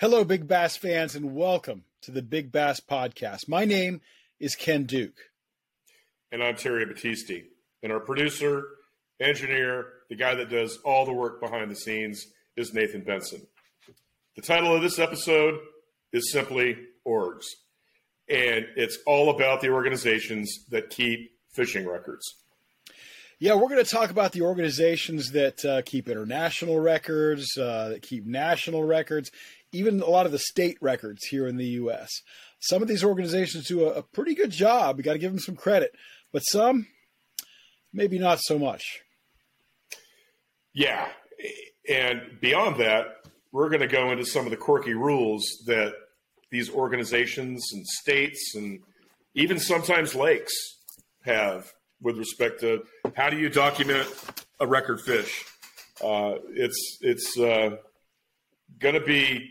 Hello, Big Bass fans, and welcome to the Big Bass Podcast. My name is Ken Duke. And I'm Terry Battisti. And our producer, engineer, the guy that does all the work behind the scenes is Nathan Benson. The title of this episode is simply Orgs. And it's all about the organizations that keep fishing records. Yeah, we're going to talk about the organizations that uh, keep international records, uh, that keep national records, even a lot of the state records here in the U.S. Some of these organizations do a, a pretty good job. We got to give them some credit, but some maybe not so much. Yeah, and beyond that, we're going to go into some of the quirky rules that these organizations and states and even sometimes lakes have with respect to how do you document a record fish. Uh, it's it's uh, going to be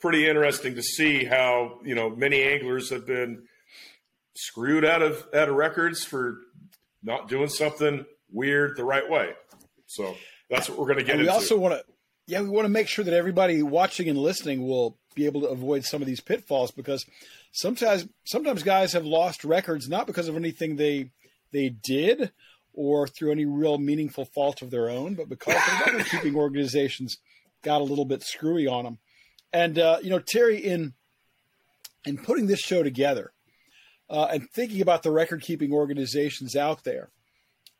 pretty interesting to see how you know many anglers have been screwed out of out of records for not doing something weird the right way. So that's what we're going to get and we into. also want to yeah we want to make sure that everybody watching and listening will be able to avoid some of these pitfalls because sometimes sometimes guys have lost records not because of anything they they did or through any real meaningful fault of their own, but because the record keeping organizations got a little bit screwy on them. And uh, you know, Terry, in in putting this show together uh, and thinking about the record keeping organizations out there,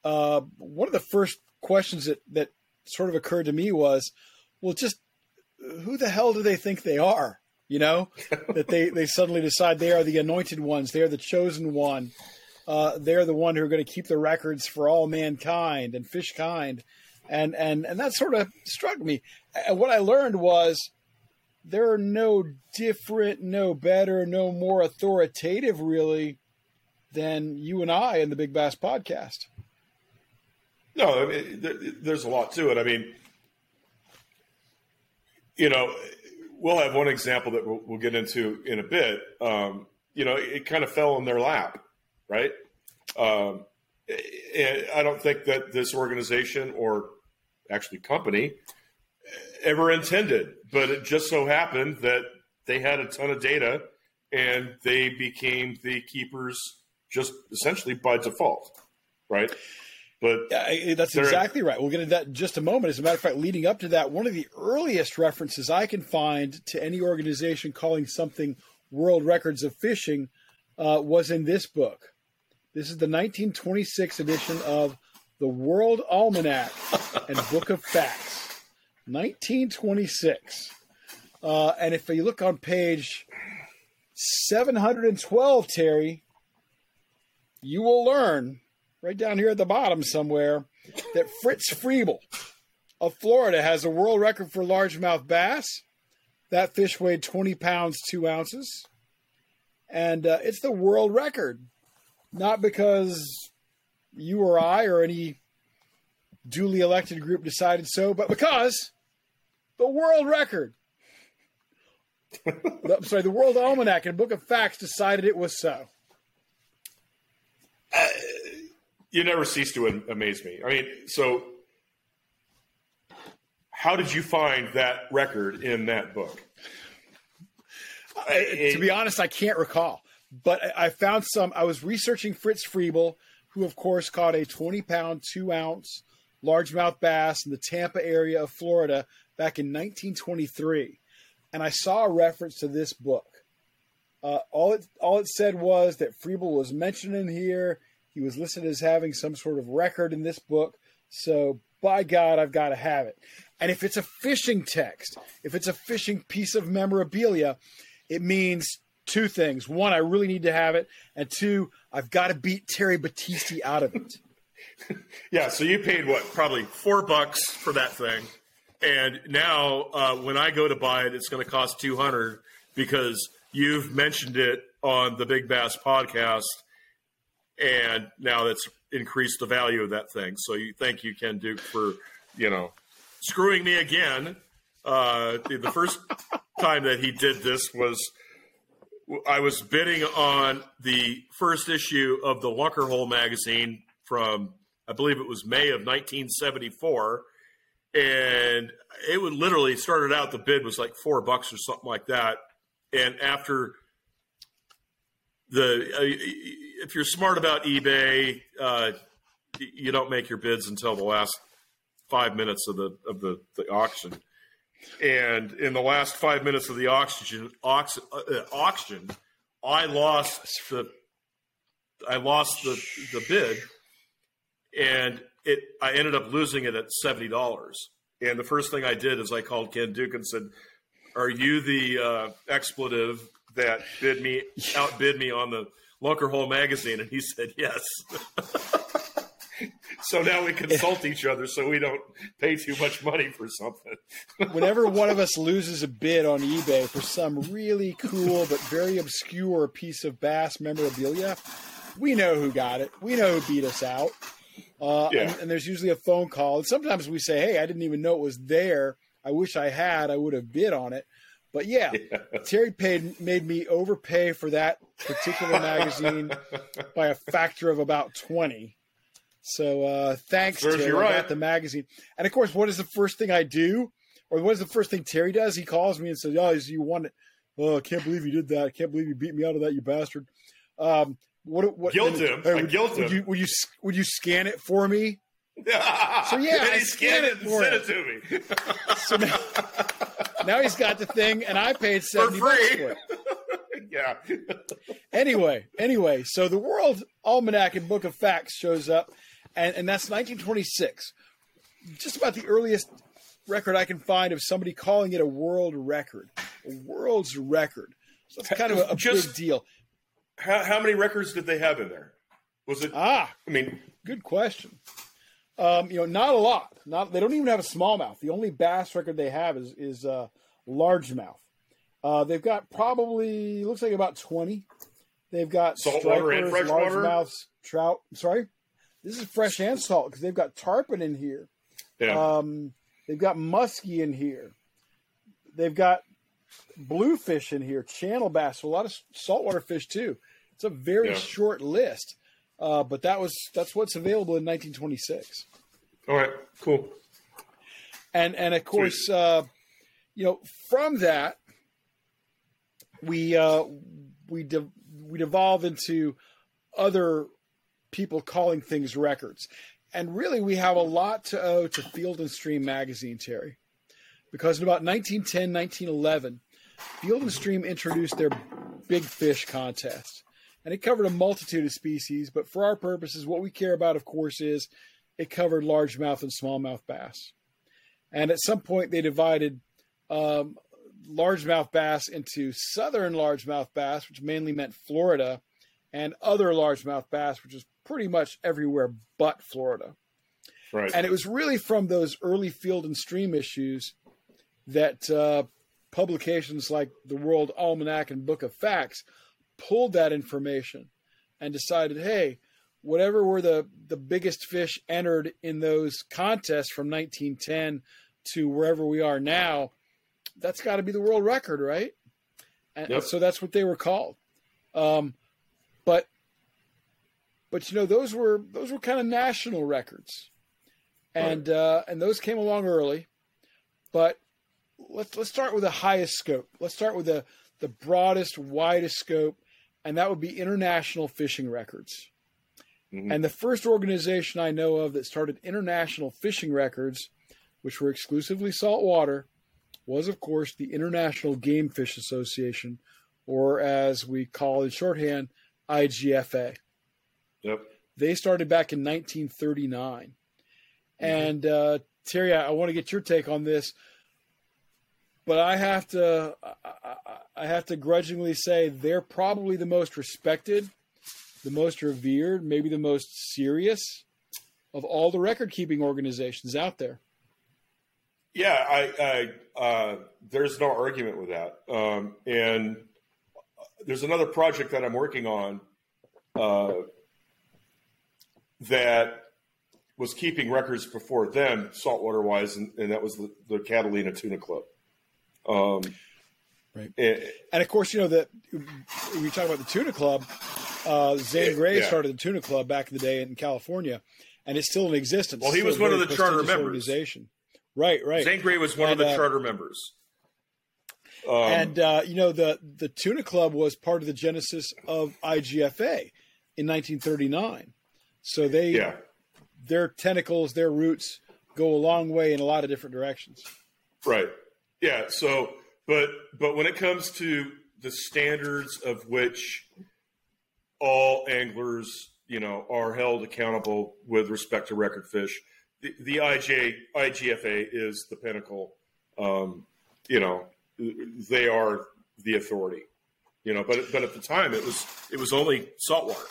uh, one of the first questions that that sort of occurred to me was, well, just who the hell do they think they are? You know, that they they suddenly decide they are the anointed ones, they are the chosen one uh, they're the one who are going to keep the records for all mankind and fish kind, and and and that sort of struck me. And what I learned was there are no different, no better, no more authoritative, really, than you and I in the Big Bass Podcast. No, I mean, there, there's a lot to it. I mean, you know, we'll have one example that we'll, we'll get into in a bit. Um, you know, it kind of fell in their lap right? Um, I don't think that this organization or actually company ever intended, but it just so happened that they had a ton of data and they became the keepers just essentially by default, right? But yeah, that's exactly right. We'll get into that in just a moment. As a matter of fact, leading up to that, one of the earliest references I can find to any organization calling something world records of fishing uh, was in this book. This is the 1926 edition of the World Almanac and Book of Facts. 1926. Uh, and if you look on page 712, Terry, you will learn right down here at the bottom somewhere that Fritz Friebel of Florida has a world record for largemouth bass. That fish weighed 20 pounds, 2 ounces. And uh, it's the world record not because you or I or any duly elected group decided so, but because the world record, I'm sorry, the World Almanac and Book of Facts decided it was so. Uh, you never cease to amaze me. I mean, so how did you find that record in that book? I, to be honest, I can't recall. But I found some. I was researching Fritz Friebel, who of course caught a 20 pound, two ounce largemouth bass in the Tampa area of Florida back in 1923, and I saw a reference to this book. Uh, all it all it said was that Friebel was mentioned in here. He was listed as having some sort of record in this book. So by God, I've got to have it. And if it's a fishing text, if it's a fishing piece of memorabilia, it means two things. One, I really need to have it, and two, I've got to beat Terry Battisti out of it. yeah, so you paid what? Probably four bucks for that thing, and now uh, when I go to buy it, it's going to cost two hundred because you've mentioned it on the Big Bass podcast, and now that's increased the value of that thing. So you thank you, Ken Duke, for you know screwing me again. Uh, the, first time that he did this was I was bidding on the first issue of the Lunker Hole magazine from, I believe it was May of 1974. And it would literally started out the bid was like four bucks or something like that, and after the uh, if you're smart about eBay, uh, you don't make your bids until the last five minutes of the of the, the auction. And in the last five minutes of the auction, auction, uh, auction, I lost the I lost the the bid, and it I ended up losing it at seventy dollars. And the first thing I did is I called Ken Duke and said, "Are you the uh, expletive that bid me outbid me on the Lunker Hole magazine?" And he said, "Yes." so now we consult each other so we don't pay too much money for something. Whenever one of us loses a bid on eBay for some really cool but very obscure piece of bass memorabilia, we know who got it. We know who beat us out. Uh, yeah. and, and, there's usually a phone call. And sometimes we say, "Hey, I didn't even know it was there. I wish I had. I would have bid on it." But yeah, yeah. Terry paid made me overpay for that particular magazine by a factor of about twenty. So uh, thanks, Serves Terry. Right. I got the magazine, and of course, what is the first thing I do, or what is the first thing Terry does? He calls me and says, "Oh, you won it. Oh, I can't believe you did that. I can't believe you beat me out of that, you bastard." Um, what? What? Guilt him. Hey, would, guilt would him. You, would you would you scan it for me? so yeah, I he scanned it and sent it to me. so now, now, he's got the thing, and I paid seventy for bucks for it. yeah. anyway, anyway, so the World Almanac and Book of Facts shows up, and, and that's 1926. Just about the earliest record I can find of somebody calling it a world record, a world's record. So it's kind of a, a Just, big deal. How, how many records did they have in there? Was it? Ah, I mean, good question. Um, you know, not a lot. Not they don't even have a smallmouth. The only bass record they have is is uh, largemouth. Uh, they've got probably looks like about twenty. They've got saltwater and freshwater, largemouths, trout. Sorry, this is fresh and salt because they've got tarpon in here. Yeah. Um, they've got muskie in here. They've got bluefish in here, channel bass, a lot of saltwater fish too. It's a very yeah. short list, uh, but that was that's what's available in 1926. All right, cool. And and of course, uh, you know, from that we uh, we de- we devolve into other people calling things records, and really we have a lot to owe to Field and Stream magazine, Terry, because in about 1910, 1911, Field and Stream introduced their Big Fish contest and it covered a multitude of species. But for our purposes, what we care about, of course, is it covered largemouth and smallmouth bass. And at some point, they divided um, largemouth bass into southern largemouth bass, which mainly meant Florida, and other largemouth bass, which is pretty much everywhere but Florida. Right. And it was really from those early field and stream issues that uh, publications like the World Almanac and Book of Facts pulled that information and decided, hey, whatever were the, the biggest fish entered in those contests from 1910 to wherever we are now, that's got to be the world record, right? And, yep. so that's what they were called. Um, but but you know those were those were kind of national records, and right. uh, and those came along early. But let's let's start with the highest scope. Let's start with the the broadest, widest scope and that would be International Fishing Records. Mm-hmm. And the first organization I know of that started international fishing records, which were exclusively saltwater, was, of course, the International Game Fish Association, or as we call in shorthand, IGFA. Yep. They started back in 1939. Mm-hmm. And uh, Terry, I, I want to get your take on this but I have to I, have to grudgingly say they're probably the most respected, the most revered, maybe the most serious of all the record keeping organizations out there. Yeah, I, I uh, there's no argument with that. Um, and there's another project that I'm working on uh, that was keeping records before them, saltwater wise, and, and that was the, the Catalina Tuna Club. Um, right. And, and, of course, you know that we talk about the Tuna Club. Uh, Zane Grey yeah. started the Tuna Club back in the day in California, and it's still in existence. Well, he was one of the charter members. Right, right. Zane Grey was one And, of the uh, charter members. Um, and uh, you know the the tuna club was part of the genesis of IGFA in 1939. So they yeah, their tentacles, their roots go a long way in a lot of different directions. right. Yeah. So, but but when it comes to the standards of which all anglers, you know, are held accountable with respect to record fish, the, the IJ IGFA is the pinnacle. Um, you know, they are the authority. You know, but but at the time it was it was only saltwater,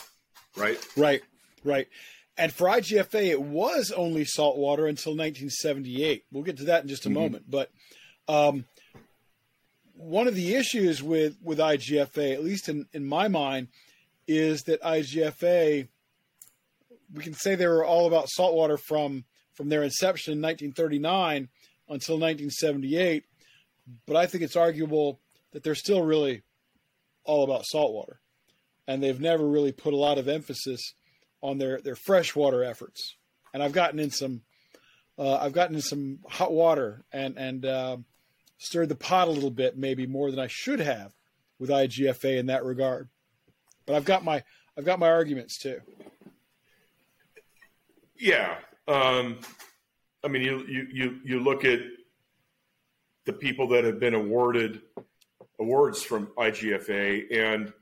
right? Right, right. And for IGFA, it was only saltwater until 1978. We'll get to that in just a moment. But um, one of the issues with, with IGFA, at least in, in my mind, is that IGFA, we can say they were all about saltwater from, from their inception in 1939 until 1978. But I think it's arguable that they're still really all about saltwater. And they've never really put a lot of emphasis on their their freshwater efforts. And I've gotten in some uh, I've gotten in some hot water and and uh, stirred the pot a little bit, maybe more than I should have with IGFA in that regard. But I've got my I've got my arguments too. Yeah. Um, I mean, you, you, you, you look at the people that have been awarded awards from IGFA, and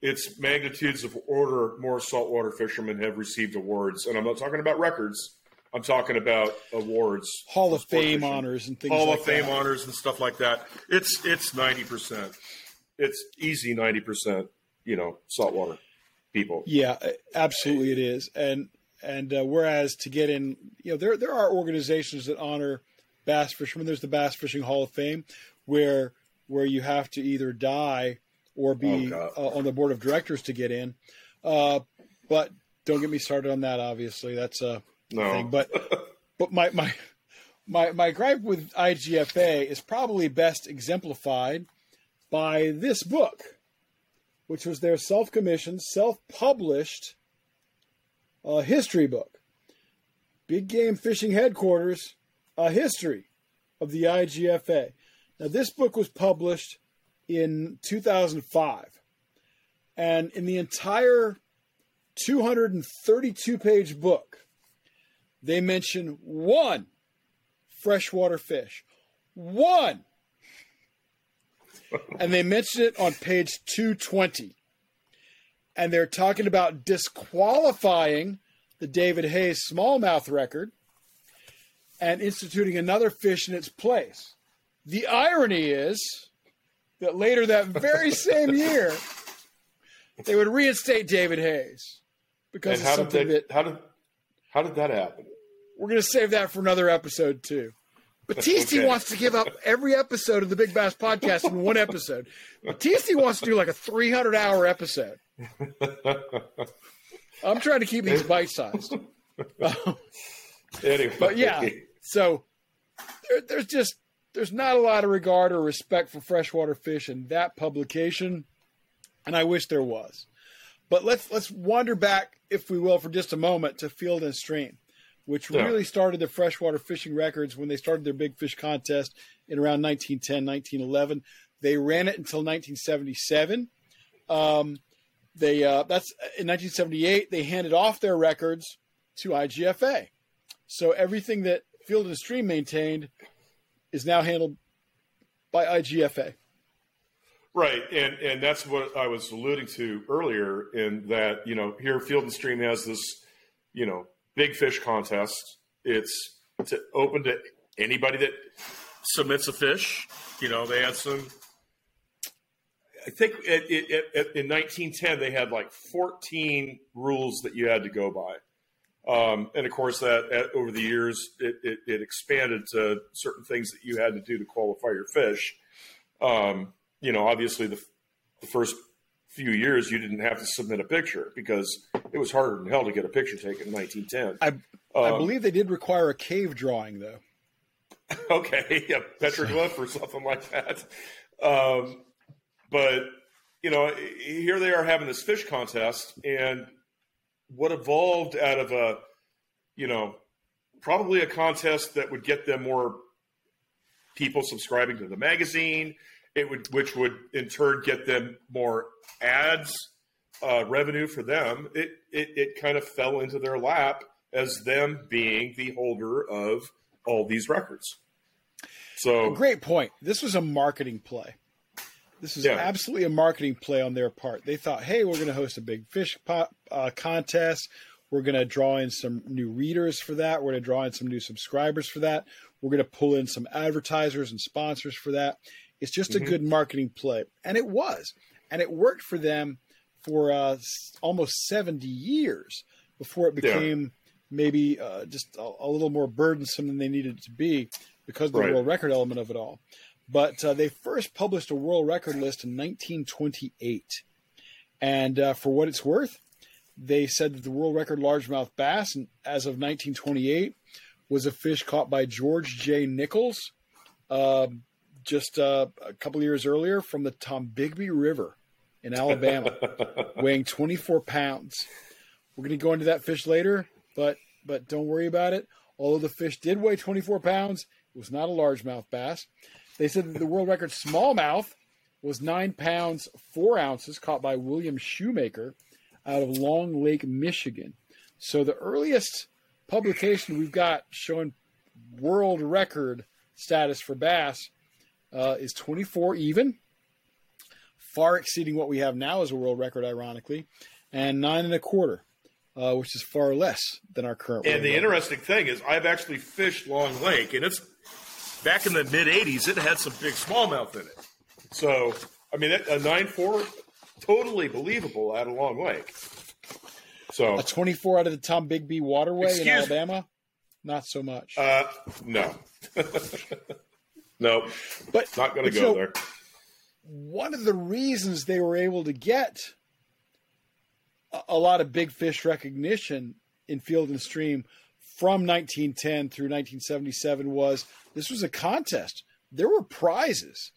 it's magnitudes of order more saltwater fishermen have received awards. And I'm not talking about records, I'm talking about awards. Hall of Fame honors and things Hall like of Fame that. honors and stuff like that. It's it's 90%. It's easy 90%, you know, saltwater people. Yeah, absolutely it is. And and uh, whereas to get in, you know, there there are organizations that honor bass fishermen. There's the Bass Fishing Hall of Fame, where where you have to either die or be Oh, uh, on the board of directors to get in. Uh, but don't get me started on that. Obviously, that's a No. thing. But but my my my my gripe with IGFA is probably best exemplified by this book, which was their self-commissioned, self-published uh, history book, Big Game Fishing Headquarters: A History of the IGFA. Now, this book was published in 2005, and in the entire 232-page book, they mention one freshwater fish. One. and they mention it on page 220. And they're talking about disqualifying the David Hayes smallmouth record and instituting another fish in its place. The irony is that later that very same year, they would reinstate David Hayes because And of how did something that, that how did how did that happen? we're going to save that for another episode too. Battisti Okay. wants to give up every episode of the Big Bass podcast in one episode. Battisti wants to do like a 300 hour episode. I'm trying to keep these bite sized. Anyway, But yeah, so there, there's just there's not a lot of regard or respect for freshwater fish in that publication, and I wish there was. But let's let's wander back, if we will, for just a moment to Field and Stream, which Yeah. really started the freshwater fishing records when they started their big fish contest in around 1910, 1911. They ran it until 1977. Um, they uh, that's in 1978. They handed off their records to IGFA. So everything that Field and Stream maintained is now handled by IGFA. Right, and and that's what I was alluding to earlier. In that, you know, here Field and Stream has this, you know, big fish contest. It's to open to anybody that submits a fish. You know, they had some. I think it, it, it, in 1910 they had like 14 rules that you had to go by. Um, and of course, that at, over the years, it, it, it expanded to certain things that you had to do to qualify your fish. Um, you know, obviously, the, the first few years, you didn't have to submit a picture because it was harder than hell to get a picture taken in 1910. I I Um, believe they did require a cave drawing though. okay, yeah, petroglyph or something like that. Um, but you know, here they are having this fish contest, and what evolved out of a, you know, probably a contest that would get them more people subscribing to the magazine. It would, which would in turn get them more ads uh, revenue for them. It, it it kind of fell into their lap as them being the holder of all these records. So great point. This was a marketing play. This is yeah. absolutely a marketing play on their part. They thought, "Hey, we're going to host a big fish pot, uh, contest. We're going to draw in some new readers for that. We're going to draw in some new subscribers for that. We're going to pull in some advertisers and sponsors for that. It's just mm-hmm. a good marketing play, and it was, and it worked for them for uh, almost seventy years before it became yeah. maybe uh, just a, a, little more burdensome than they needed it to be because of the right. world record element of it all. But uh, they first published a world record list in 1928. And uh, for what it's worth, they said that the world record largemouth bass, as of 1928, was a fish caught by George J. Nichols uh, just uh, a couple years earlier from the Tombigbee River in Alabama, weighing 24 pounds. We're going to go into that fish later, but but don't worry about it. Although the fish did weigh 24 pounds, it was not a largemouth bass. They said that the world record smallmouth was nine pounds four ounces, caught by William Shoemaker out of Long Lake, Michigan. So the earliest publication we've got showing world record status for bass uh, is 24 even, far exceeding what we have now as a world record, ironically, and nine and a quarter. Uh, which is far less than our current. And the record. interesting thing is, I've actually fished Long Lake, and it's back in the mid '80s, it had some big smallmouth in it. So, I mean, a nine four, totally believable at a long lake. So a 24 out of the Tombigbee Waterway in Alabama, not so much. Uh, no, no, but not going to go so, there. One of the reasons they were able to get a, a lot of big fish recognition in Field and Stream from 1910 through 1977 was this was a contest. There were prizes.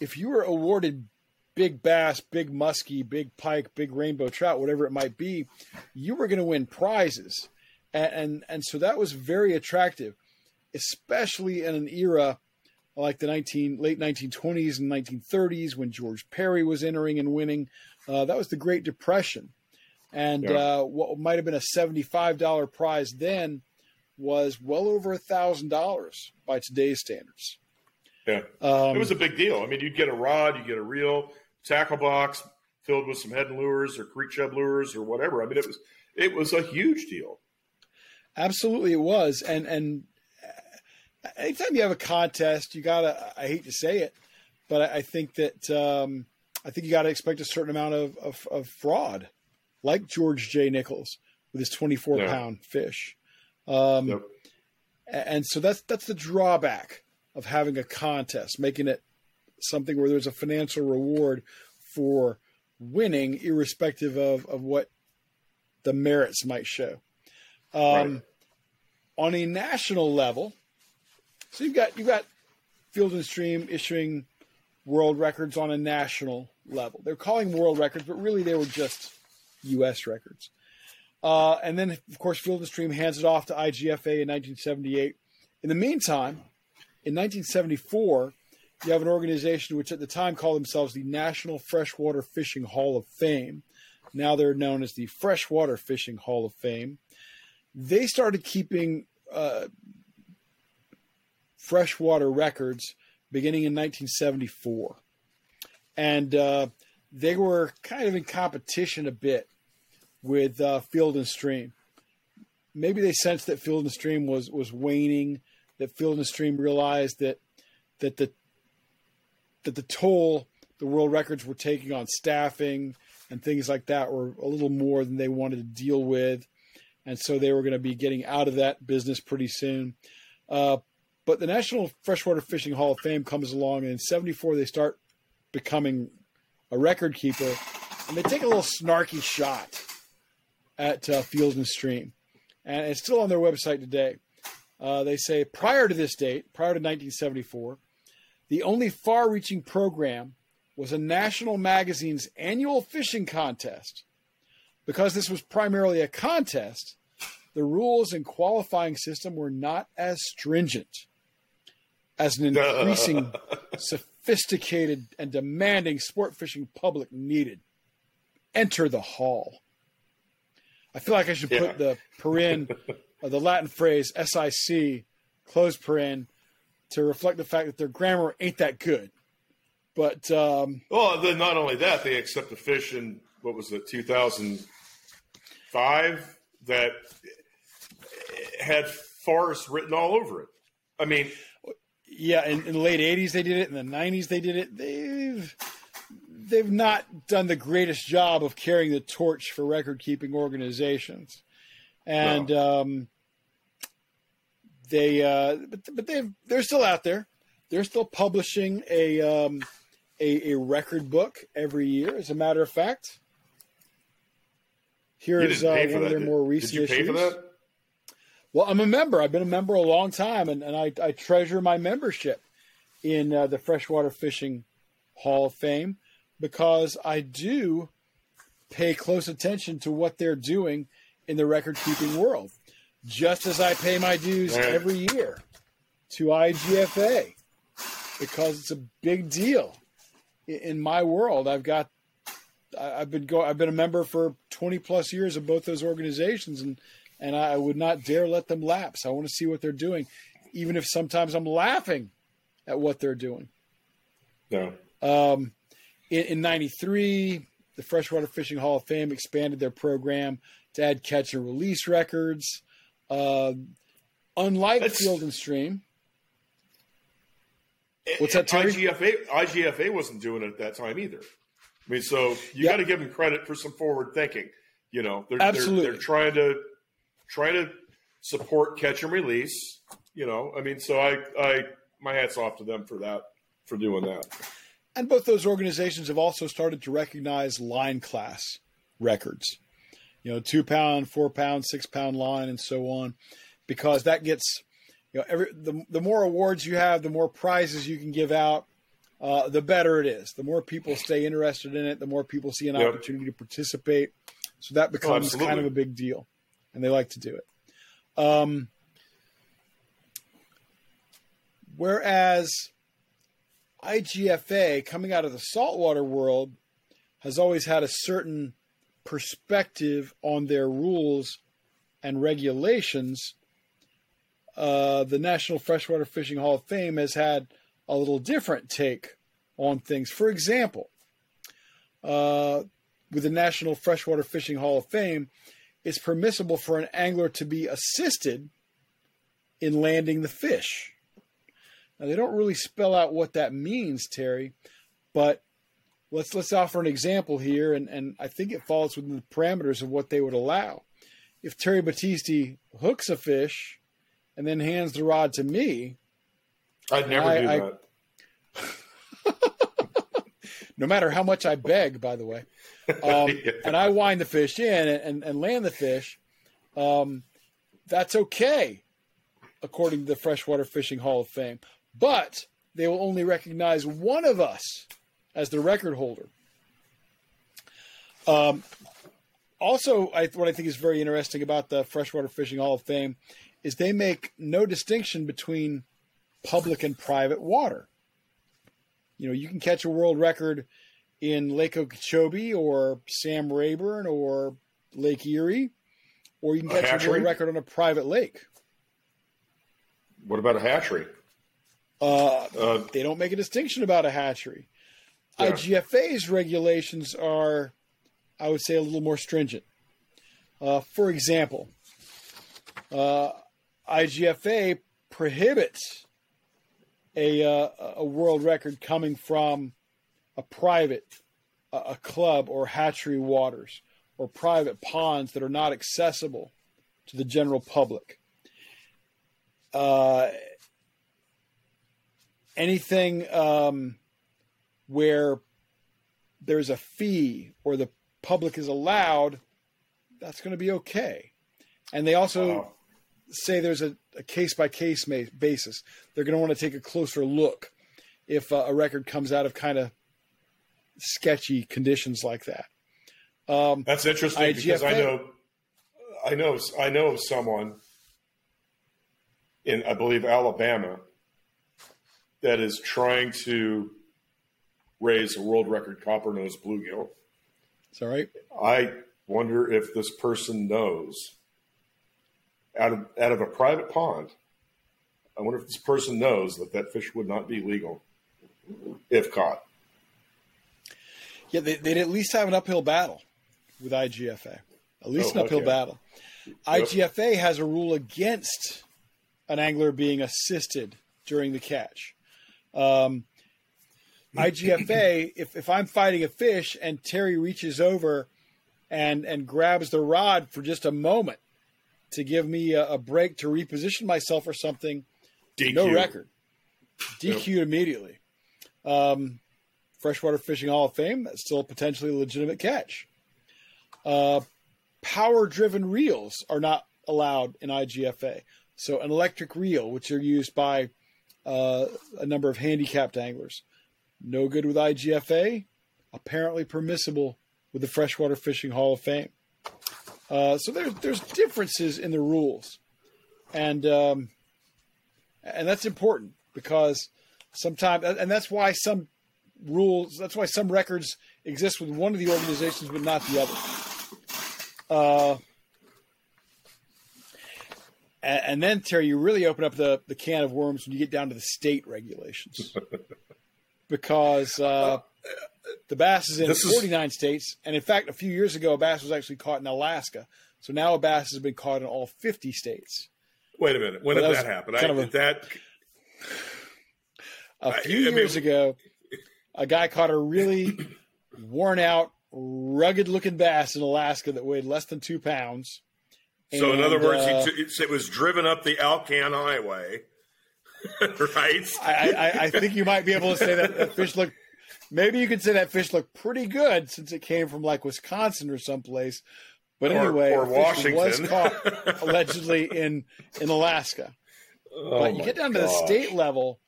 If you were awarded big bass, big muskie, big pike, big rainbow trout, whatever it might be, you were going to win prizes. And, and, and so that was very attractive, especially in an era like the 19 late 1920s and 1930s when George Perry was entering and winning. Uh, that was the Great Depression. And yeah. uh, what might have been a $75 prize then was well over a thousand dollars by today's standards. Yeah, um, it was a big deal. I mean, you'd get a rod, you get a reel, tackle box filled with some Heddon lures or creek chub lures or whatever. I mean, it was it was a huge deal. Absolutely, it was. And and anytime you have a contest, you gotta. I hate to say it, but I think that um, I think you got to expect a certain amount of, of, of, fraud, like George J. Nichols with his 24 yeah. pound fish. Um, yep. And so that's that's the drawback of having a contest, making it something where there's a financial reward for winning, irrespective of, of what the merits might show. Um, right. On a national level, so you've got you've got Field and Stream issuing world records on a national level. They're calling world records, but really they were just U.S. records. Uh, and then, of course, Field and Stream hands it off to IGFA in 1978. In the meantime, in 1974, you have an organization which at the time called themselves the National Freshwater Fishing Hall of Fame. Now they're known as the Freshwater Fishing Hall of Fame. They started keeping uh, freshwater records beginning in 1974. And uh, they were kind of in competition a bit with uh, Field and Stream. Maybe they sensed that Field and Stream was was waning. That Field and Stream realized that that the that the toll the world records were taking on staffing and things like that were a little more than they wanted to deal with, and so they were going to be getting out of that business pretty soon. Uh, but the National Freshwater Fishing Hall of Fame comes along, and in '74 they start becoming a record keeper, and they take a little snarky shot at uh, Field and Stream, and it's still on their website today. Uh, they say prior to this date, prior to 1974, the only far-reaching program was a national magazine's annual fishing contest. Because this was primarily a contest, the rules and qualifying system were not as stringent as an increasing, sophisticated, and demanding sport fishing public needed. Enter the hall. I feel like I should Yeah. put the paren, uh, the Latin phrase SIC, close paren, to reflect the fact that their grammar ain't that good. But um, Well, then not only that, they accept a fish in what was it, 2005 that had farce written all over it. I mean, yeah, in, in the late '80s they did it. In the '90s they did it. They've they've not done the greatest job of carrying the torch for record keeping organizations, and um, they uh, but but they they're still out there. They're still publishing a um, a, a record book every year. As a matter of fact, here's uh, one of their Did, more did recent you pay issues. Well, I'm a member. I've been a member a long time, and, and I, I treasure my membership in uh, the Freshwater Fishing Hall of Fame because I do pay close attention to what they're doing in the record keeping world, just as I pay my dues every year to IGFA because it's a big deal in my world. I've got I've been go I've been a member for 20 plus years of both those organizations and and I would not dare let them lapse. I want to see what they're doing, even if sometimes I'm laughing at what they're doing. No. Um, in, in 93, the Freshwater Fishing Hall of Fame expanded their program to add catch and release records. Uh, unlike That's- Field and Stream, What's that, Terry? IGFA, IGFA wasn't doing it at that time either. I mean, so you Yeah. got to give them credit for some forward thinking. You know, they're, Absolutely. they're, they're trying to try to support catch and release. You know, I mean, so I, I, my hats off to them for that, for doing that. and both those organizations have also started to recognize line class records. You know, two pound, four pound, six pound line, and so on, because that gets, you know, every the the more awards you have, the more prizes you can give out, uh, the better it is. The more people stay interested in it, the more people see an Yep. opportunity to participate. So that becomes absolutely. kind of a big deal, and they like to do it. Um, whereas IGFA, coming out of the saltwater world, has always had a certain perspective on their rules and regulations. Uh, the National Freshwater Fishing Hall of Fame has had a little different take on things. For example, uh, with the National Freshwater Fishing Hall of Fame, it's permissible for an angler to be assisted in landing the fish. Now they don't really spell out what that means, Terry, but let's let's offer an example here, and, and I think it falls within the parameters of what they would allow. If Terry Battisti hooks a fish and then hands the rod to me, I'd never I- do I- that. no matter how much I beg, by the way, um, Yeah. and I wind the fish in and, and, and land the fish, um, that's okay, according to the Freshwater Fishing Hall of Fame. But they will only recognize one of us as the record holder. Um, also, I, what I think is very interesting about the Freshwater Fishing Hall of Fame is they make no distinction between public and private water. You know, you can catch a world record in Lake Okeechobee or Sam Rayburn or Lake Erie, or you can catch a hatchery? world record on a private lake. What about a hatchery? Uh, Uh, they don't make a distinction about a hatchery. Yeah. IGFA's regulations are, I would say, a little more stringent. Uh, for example, uh, IGFA prohibits a uh, a world record coming from a private, a, club or hatchery waters or private ponds that are not accessible to the general public. Uh, anything um, where there's a fee or the public is allowed, that's going to be okay. And they also Wow. Say there's a case by case basis. They're going to want to take a closer look if uh, a record comes out of kind of sketchy conditions like that. Um, That's interesting because I know I know I know of someone in I believe Alabama that is trying to raise a world record copper nose bluegill. Is that right? I wonder if this person knows out of out of a private pond. I wonder if this person knows that that fish would not be legal if caught. Yeah, they, would at least have an uphill battle with IGFA. At least oh, an uphill okay. battle. IGFA has a rule against an angler being assisted during the catch. Um, IGFA, if, if I'm fighting a fish and Terry reaches over and and grabs the rod for just a moment to give me a, a break to reposition myself or something, DQ. no record. DQ'd yep. immediately. Um, Freshwater Fishing Hall of Fame, that's still a potentially legitimate catch. Uh, power driven reels are not allowed in IGFA. So, an electric reel, which are used by uh, a number of handicapped anglers, no good with IGFA, apparently permissible with the Freshwater Fishing Hall of Fame. Uh, so there's there's differences in the rules, and um, and that's important because sometimes and that's why some rules that's why some records exist with one of the organizations but not the other. Uh, and, and then Terry, you really open up the the can of worms when you get down to the state regulations, because uh, the bass is in this 49 is... states, and in fact, a few years ago, a bass was actually caught in Alaska. So now a bass has been caught in all 50 states. Wait a minute. When did that, that happen? I, a, that a few I, years I mean, ago, a guy caught a really worn out, rugged looking bass in Alaska that weighed less than two pounds. So, and, in other words, uh, t- it was driven up the Alcan Highway, right? I, I, I, think you might be able to say that, that fish looked. Maybe you could say that fish looked pretty good since it came from like Wisconsin or someplace. But anyway, or, or Washington was caught allegedly in in Alaska. Oh but you get down gosh. to the state level,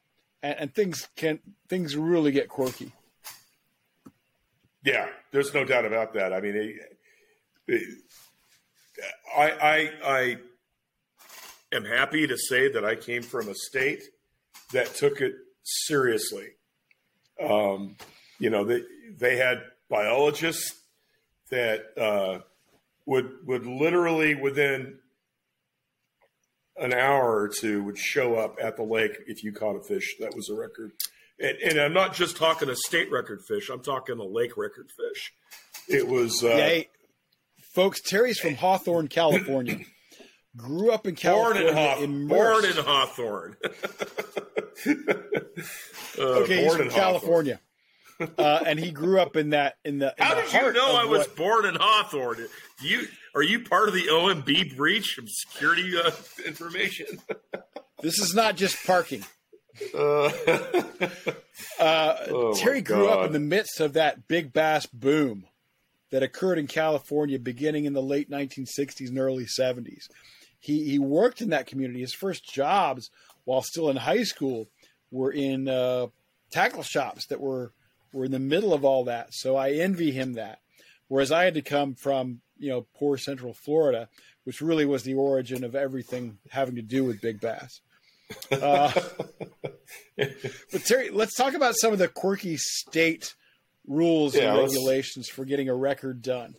and, and things can things really get quirky. Yeah, there's no doubt about that. I mean, it, it, I, I, I am happy to say that I came from a state that took it seriously. Um, you know, they they had biologists that uh, would would literally within an hour or two would show up at the lake if you caught a fish that was a record. And, and I'm not just talking a state record fish; I'm talking a lake record fish. It was uh, yeah, hey, folks. Terry's from Hawthorne, California. Grew up in California. Born in, born in Hawthorne. uh, okay, he's from California uh, and he grew up in that in the. In How the did you know I was what, born in Hawthorne? Do you are you part of the OMB breach of security uh, information? this is not just parking. Uh, uh oh Terry grew up in the midst of that big bass boom that occurred in California beginning in the late 1960s and early 70s. He he worked in that community. His first jobs while still in high school were in uh, tackle shops that were we're in the middle of all that. So I envy him that. Whereas I had to come from, you know, poor Central Florida, which really was the origin of everything having to do with big bass. Uh, but Terry, let's talk about some of the quirky state rules yeah, and regulations let's... for getting a record done.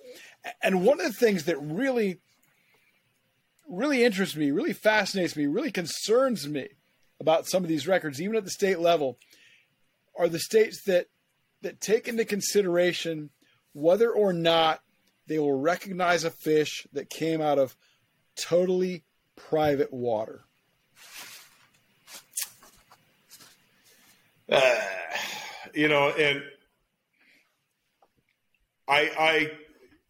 And one of the things that really, really interests me, really fascinates me, really concerns me about some of these records, even at the state level, are the states that that take into consideration whether or not they will recognize a fish that came out of totally private water. Uh, you know, and I,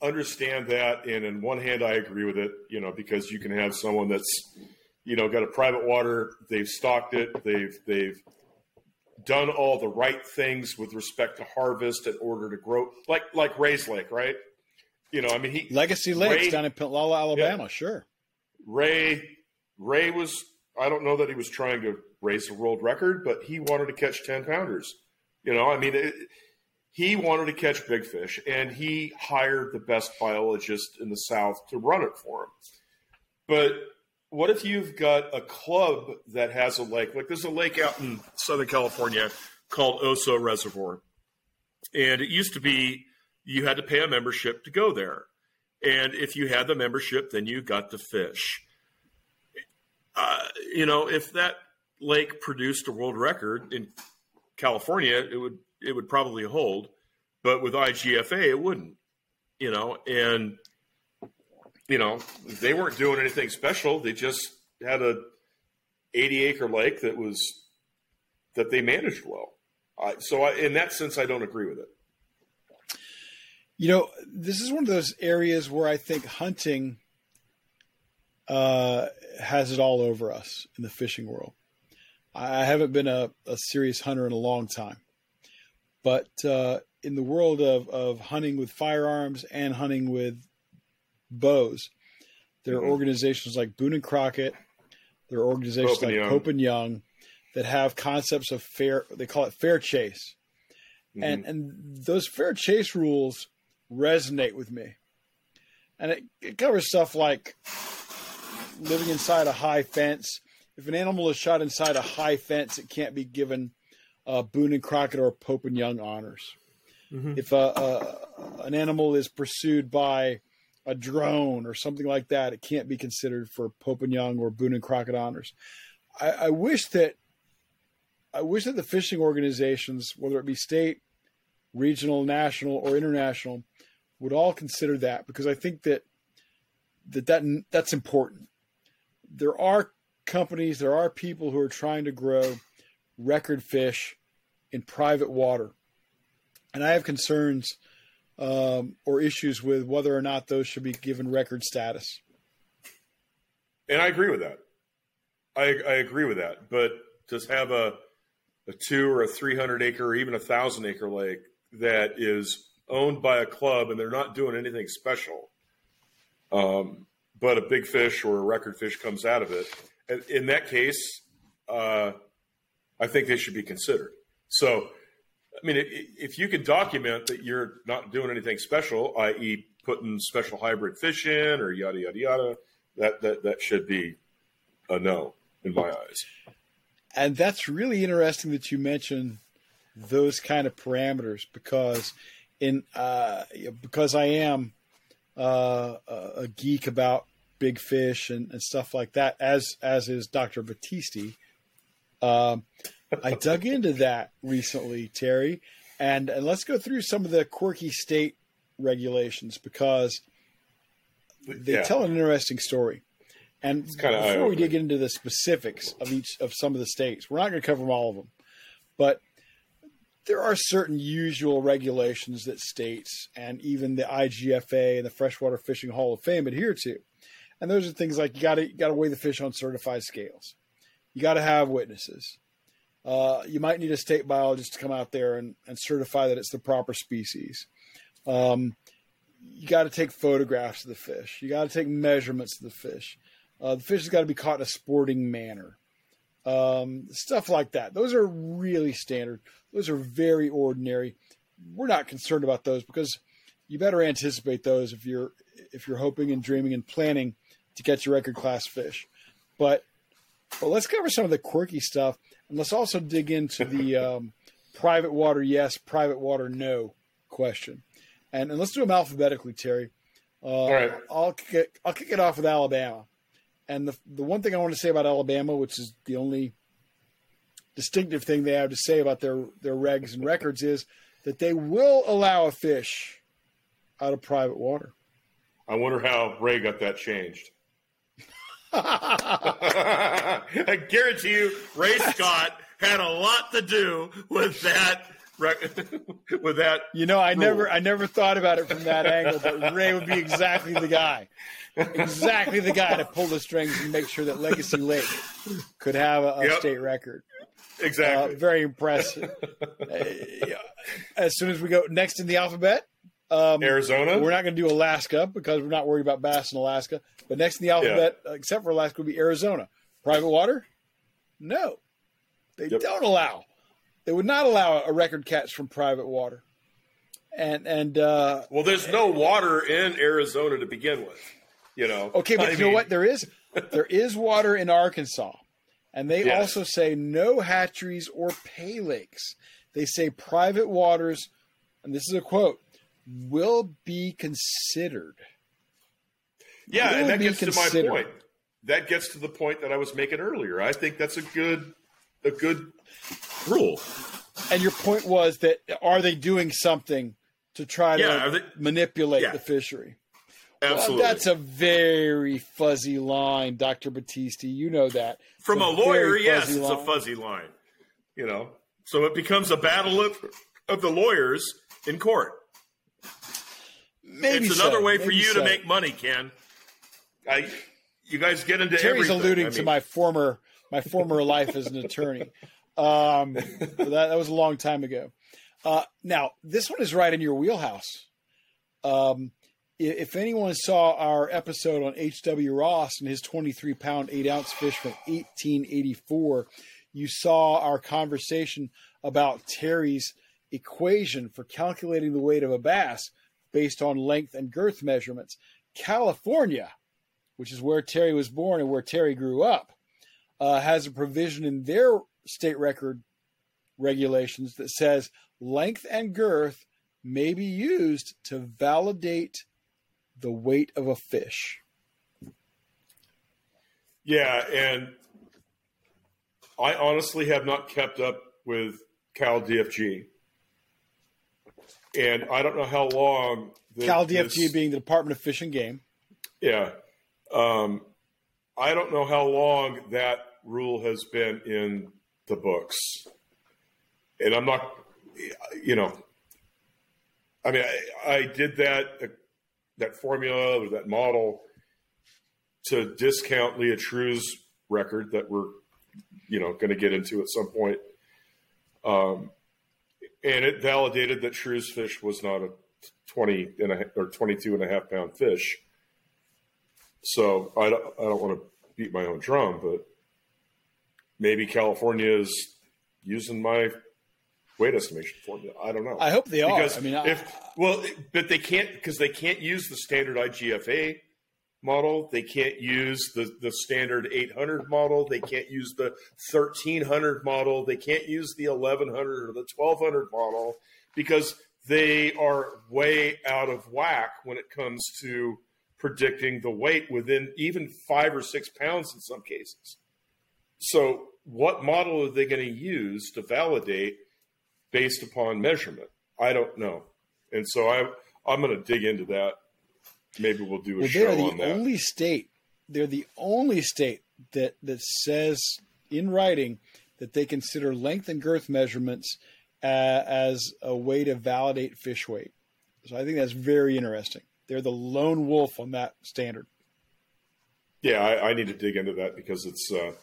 I understand that, and in one hand, I agree with it. You know, because you can have someone that's, you know, got a private water, they've stocked it, they've they've done all the right things with respect to harvest in order to grow, like like Ray's Lake, right? You know, I mean, he Legacy Lakes Ray, down in Pintlala, Alabama, yeah. sure. Ray Ray was I don't know that he was trying to raise a world record, but he wanted to catch ten pounders. You know, I mean, it, he wanted to catch big fish, and he hired the best biologist in the South to run it for him. But what if you've got a club that has a lake? Like there's a lake out in Southern California called Oso Reservoir. And it used to be you had to pay a membership to go there. And if you had the membership, then you got to fish. Uh, you know, if that lake produced a world record in California, it would it would probably hold, but with IGFA, it wouldn't. You know, and you know they weren't doing anything special. They just had a 80 acre lake that was that they managed well. I, so I, in that sense, I don't agree with it. You know, this is one of those areas where I think hunting uh, has it all over us in the fishing world. I haven't been a, a serious hunter in a long time, but uh, in the world of, of hunting with firearms and hunting with bows, there are mm-hmm. organizations like Boone and Crockett, there are organizations Pope like Young. Pope and Young that have concepts of fair. They call it fair chase, mm-hmm. and and those fair chase rules resonate with me, and it, it covers stuff like living inside a high fence. If an animal is shot inside a high fence, it can't be given uh, Boone and Crockett or Pope and Young honors. Mm-hmm. If an animal is pursued by a drone or something like that, it can't be considered for Pope and Young or Boone and Crockett honors. I, I wish that I wish that the fishing organizations, whether it be state, regional, national, or international, would all consider that because I think that that, that that's important. There are companies, there are people who are trying to grow record fish in private water, and I have concerns um, or issues with whether or not those should be given record status. And I agree with that. I, I agree with that, but to have a a two or a 300 acre or even a thousand acre lake that is owned by a club and they're not doing anything special, um, but a big fish or a record fish comes out of it. In that case, uh, I think they should be considered. So, I mean, if you can document that you're not doing anything special, i.e., putting special hybrid fish in or yada yada yada, that that that should be a no in my eyes and that's really interesting that you mention those kind of parameters because in uh, because I am uh, a geek about big fish and, and, stuff like that, as as is Dr. Battisti. Um, I dug into that recently, Terry, and and let's go through some of the quirky state regulations because they yeah. tell an interesting story. And before we dig into the specifics of each of some of the states, we're not going to cover all of them, but there are certain usual regulations that states and even the IGFA and the Freshwater Fishing Hall of Fame adhere to. And those are things like you got to got to weigh the fish on certified scales. You got to have witnesses. Uh, you might need a state biologist to come out there and, and certify that it's the proper species. Um, you got to take photographs of the fish. You got to take measurements of the fish. Uh, the fish has got to be caught in a sporting manner. Um, stuff like that. Those are really standard. Those are very ordinary. We're not concerned about those because you better anticipate those if you're if you're hoping and dreaming and planning to catch a record class fish. But but let's cover some of the quirky stuff and let's also dig into the um, private water yes, private water no question. And, and let's do them alphabetically, Terry. Uh, All right. I'll kick, I'll kick it off with Alabama. And the the one thing I want to say about Alabama, which is the only distinctive thing they have to say about their their regs and records, is that they will allow a fish out of private water. I wonder how Ray got that changed. I guarantee you, Ray Scott had a lot to do with that. with that, you know, I rule. never, I never thought about it from that angle, but Ray would be exactly the guy exactly the guy to pull the strings and make sure that Legacy Lake could have a, yep. state record. Exactly. Uh, very impressive. uh, as soon as we go next in the alphabet, um, Arizona. We're not going to do Alaska because we're not worried about bass in Alaska. But next in the alphabet, yeah. except for Alaska, would be Arizona. Private water? No, they yep. don't allow. They would not allow a record catch from private water. And and uh, well, there's no water in Arizona to begin with. You know. Okay, but I you mean, know what? There is there is water in Arkansas, and they Yes. also say no hatcheries or pay lakes. They say private waters, and this is a quote, will be considered. Yeah, Will and that gets to my point. That gets to the point that I was making earlier. I think that's a good a good rule. And your point was that are they doing something to try Yeah, to they- manipulate Yeah. the fishery? Absolutely. Well, that's a very fuzzy line, Dr. Battisti. You know that. From It's a lawyer, yes, it's a fuzzy line. You know, so it becomes a battle of, of the lawyers in court. Maybe it's so, another way for you so. to make money, Ken. I, you guys get into Terry's everything. alluding I to my former my former life as an attorney. Um, that, that was a long time ago. Uh, now this one is right in your wheelhouse. Um, if anyone saw our episode on H.W. Ross and his 23 pound, 8 ounce fish from 1884, you saw our conversation about Terry's equation for calculating the weight of a bass based on length and girth measurements. California, which is where Terry was born and where Terry grew up, uh, has a provision in their state record regulations that says length and girth may be used to validate the weight of a fish. Yeah, and I honestly have not kept up with Cal DFG, and I don't know how long. the- Cal DFG this- being the Department of Fish and Game. Yeah. Um, I don't know how long that rule has been in the books. And I'm not, you know, I mean, I, I did that, that formula or that model to discount Leaha Trew's record that we're, you know, going to get into at some point. Um, and it validated that Trew's fish was not a 20 and a, or 22 and a half pound fish. So I don't, I don't want to beat my own drum, but maybe California is using my weight estimation formula. I don't know. I hope they are. because I mean, I- if well, but they can't because they can't use the standard IGFA model. They can't use the the standard 800 model. They can't use the 1300 model. They can't use the 1100 or the 1200 model because they are way out of whack when it comes to predicting the weight within even five or six pounds in some cases. So, what model are they going to use to validate based upon measurement? I don't know, and so I I'm going to dig into that. Maybe we'll do a well, show they're on the that. only state. They're the only state that that says in writing that they consider length and girth measurements uh, as a way to validate fish weight. So I think that's very interesting. They're the lone wolf on that standard. yeah, I, I need to dig into that because it's uh,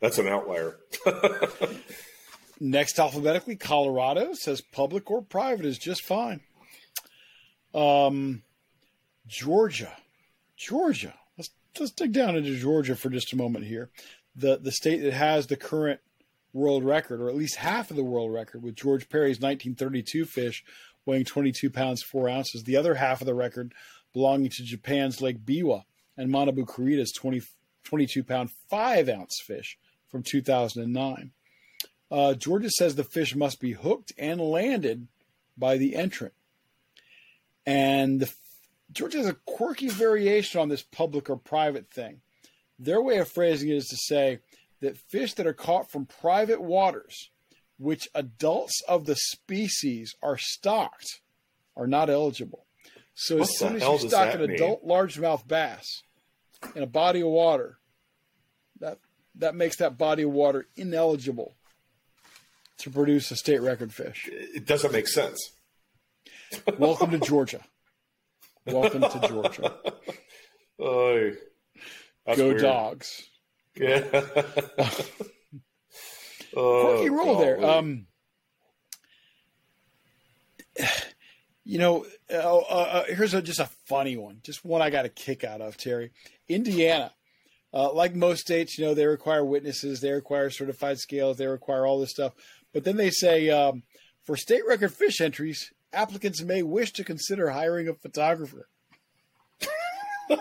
that's an outlier. Next alphabetically, Colorado says public or private is just fine. Um, Georgia, Georgia. Let's let's dig down into Georgia for just a moment here. The the state that has the current world record, or at least half of the world record, with George Perry's 1932 fish weighing 22 pounds 4 ounces. The other half of the record belonging to Japan's Lake Biwa and Manabu Kurita's 20, 22 pound 5 ounce fish from 2009. Uh, Georgia says the fish must be hooked and landed by the entrant. And the, Georgia has a quirky variation on this public or private thing. Their way of phrasing it is to say that fish that are caught from private waters, which adults of the species are stocked, are not eligible. So What as soon as you stock an mean? adult largemouth bass in a body of water, that that makes that body of water ineligible to produce a state record fish. It doesn't make sense. Welcome to Georgia. Welcome to Georgia. That's Go weird. dogs. Yeah. Quirky oh, rule there. Um, you know, uh, uh, uh, here's a, just a funny one, just one I got a kick out of, Terry. Indiana, uh, like most states, you know, they require witnesses, they require certified scales, they require all this stuff. But then they say um, for state record fish entries, applicants may wish to consider hiring a photographer.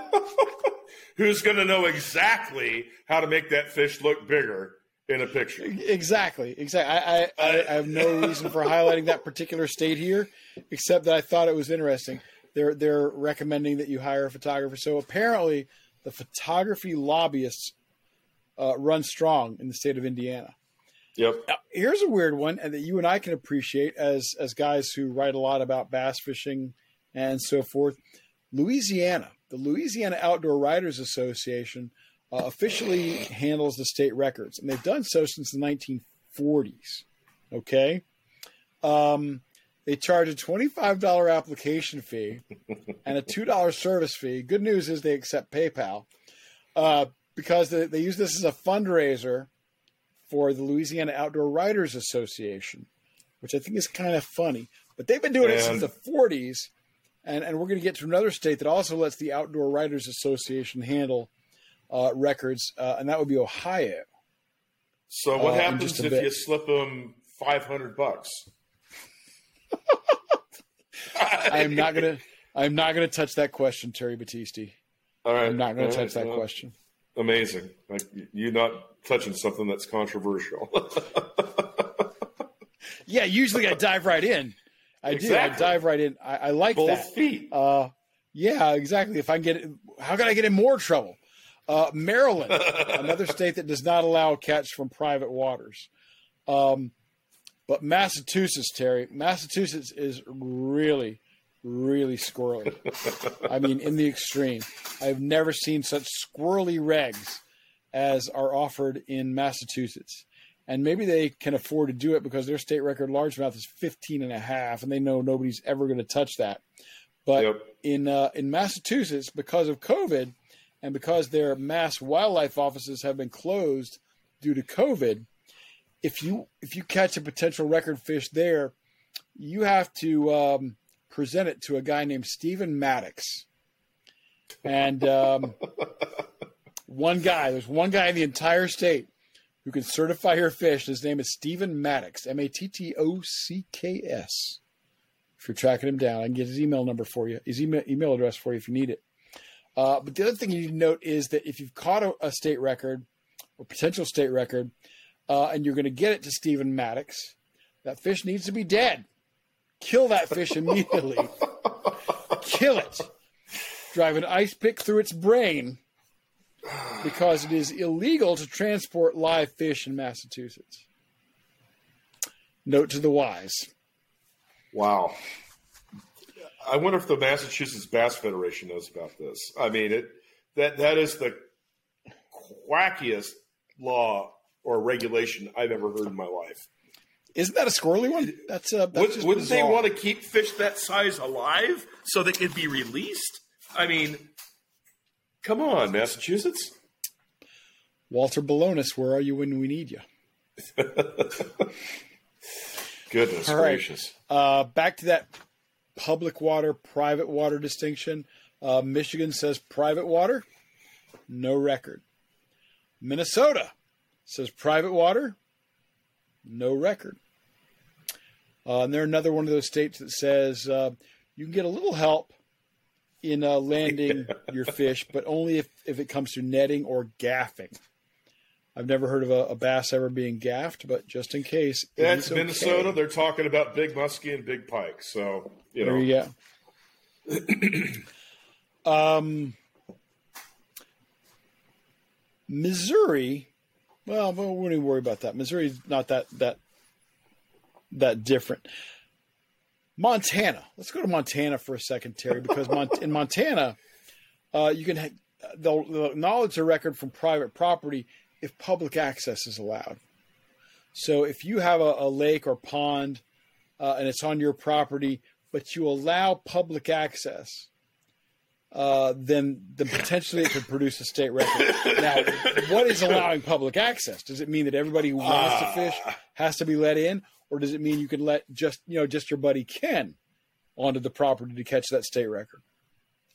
who's going to know exactly how to make that fish look bigger in a picture. Exactly, exactly. I, I, I have no reason for highlighting that particular state here, except that I thought it was interesting. They're they're recommending that you hire a photographer. So apparently, the photography lobbyists uh, run strong in the state of Indiana. Yep. Now, here's a weird one, that you and I can appreciate as as guys who write a lot about bass fishing and so forth. Louisiana, the Louisiana Outdoor Writers Association, uh, officially handles the state records, and they've done so since the 1940s. Okay, um, they charge a $25 application fee and a $2 service fee. Good news is they accept PayPal uh, because they, they use this as a fundraiser for the Louisiana Outdoor Writers Association, which I think is kind of funny. But they've been doing and, it since the 40s, and, and we're going to get to another state that also lets the Outdoor Writers Association handle uh, records, uh, and that would be Ohio. So what uh, happens if bit. you slip them 500 bucks? I am not gonna. I'm not gonna touch that question, Terry Battisti. All right, I'm not gonna touch right. that question. Amazing. Like you're not touching something that's controversial. yeah, usually I dive right in. I exactly. do. I dive right in. I, I like Both that. feet. Uh, yeah, exactly. If I get, how can I get in more trouble? Uh, Maryland, another state that does not allow catch from private waters. Um, but Massachusetts, Terry, Massachusetts is really, really squirrely. I mean, in the extreme. I've never seen such squirrely regs as are offered in Massachusetts. And maybe they can afford to do it because their state record largemouth is 15 and a half, and they know nobody's ever going to touch that. But yep. in uh, in Massachusetts, because of COVID, and because their MassWildlife offices have been closed due to COVID, if you if you catch a potential record fish there, you have to um, present it to a guy named Stephen Mattocks. And um, one guy, there's one guy in the entire state who can certify your fish. His name is Stephen Mattocks, M A T T O C K S. If you're tracking him down, I can get his email number for you, his email, email address for you if you need it. Uh, but the other thing you need to note is that if you've caught a, a state record or potential state record, uh, and you're going to get it to Stephen Mattocks, that fish needs to be dead. Kill that fish immediately. Kill it. Drive an ice pick through its brain because it is illegal to transport live fish in Massachusetts. Note to the wise. Wow. I wonder if the Massachusetts Bass Federation knows about this. I mean, it that that is the quackiest law or regulation I've ever heard in my life. Isn't that a squirrely one? That's, uh, that's Would, wouldn't they want to keep fish that size alive so they could be released? I mean, come on, Massachusetts. Walter Balonis, where are you when we need you? Goodness All gracious! Right. Uh, back to that public water, private water distinction. Uh, Michigan says private water, no record. Minnesota says private water, no record. Uh, and they're another one of those states that says uh, you can get a little help in uh, landing your fish, but only if, if it comes to netting or gaffing. I've never heard of a, a bass ever being gaffed, but just in case. That's okay. Minnesota. They're talking about big muskie and big pike. So, you there know. you go. um, Missouri well, we wouldn't even worry about that. Missouri's not that that that different. Montana. Let's go to Montana for a second, Terry, because in Montana, uh, you can ha- they'll, they'll acknowledge a record from private property if public access is allowed. So if you have a, a lake or pond uh, and it's on your property, but you allow public access, uh, then then potentially it could produce a state record. Now, what is allowing public access? Does it mean that everybody who wants to fish ah. has to be let in, or does it mean you can let just you know just your buddy Ken onto the property to catch that state record?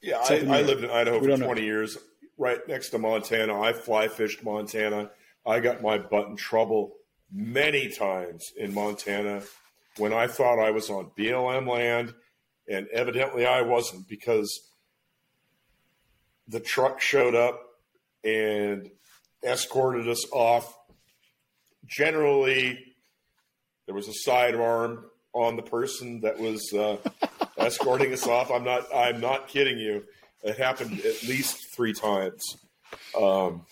Yeah, I, I, lived in Idaho for 20 know. years, right next to Montana. I fly fished Montana. I got my butt in trouble many times in Montana when I thought I was on BLM land, and evidently I wasn't because the truck showed up and escorted us off. Generally, there was a sidearm on the person that was uh, escorting us off. I'm not. I'm not kidding you. It happened at least three times. Um,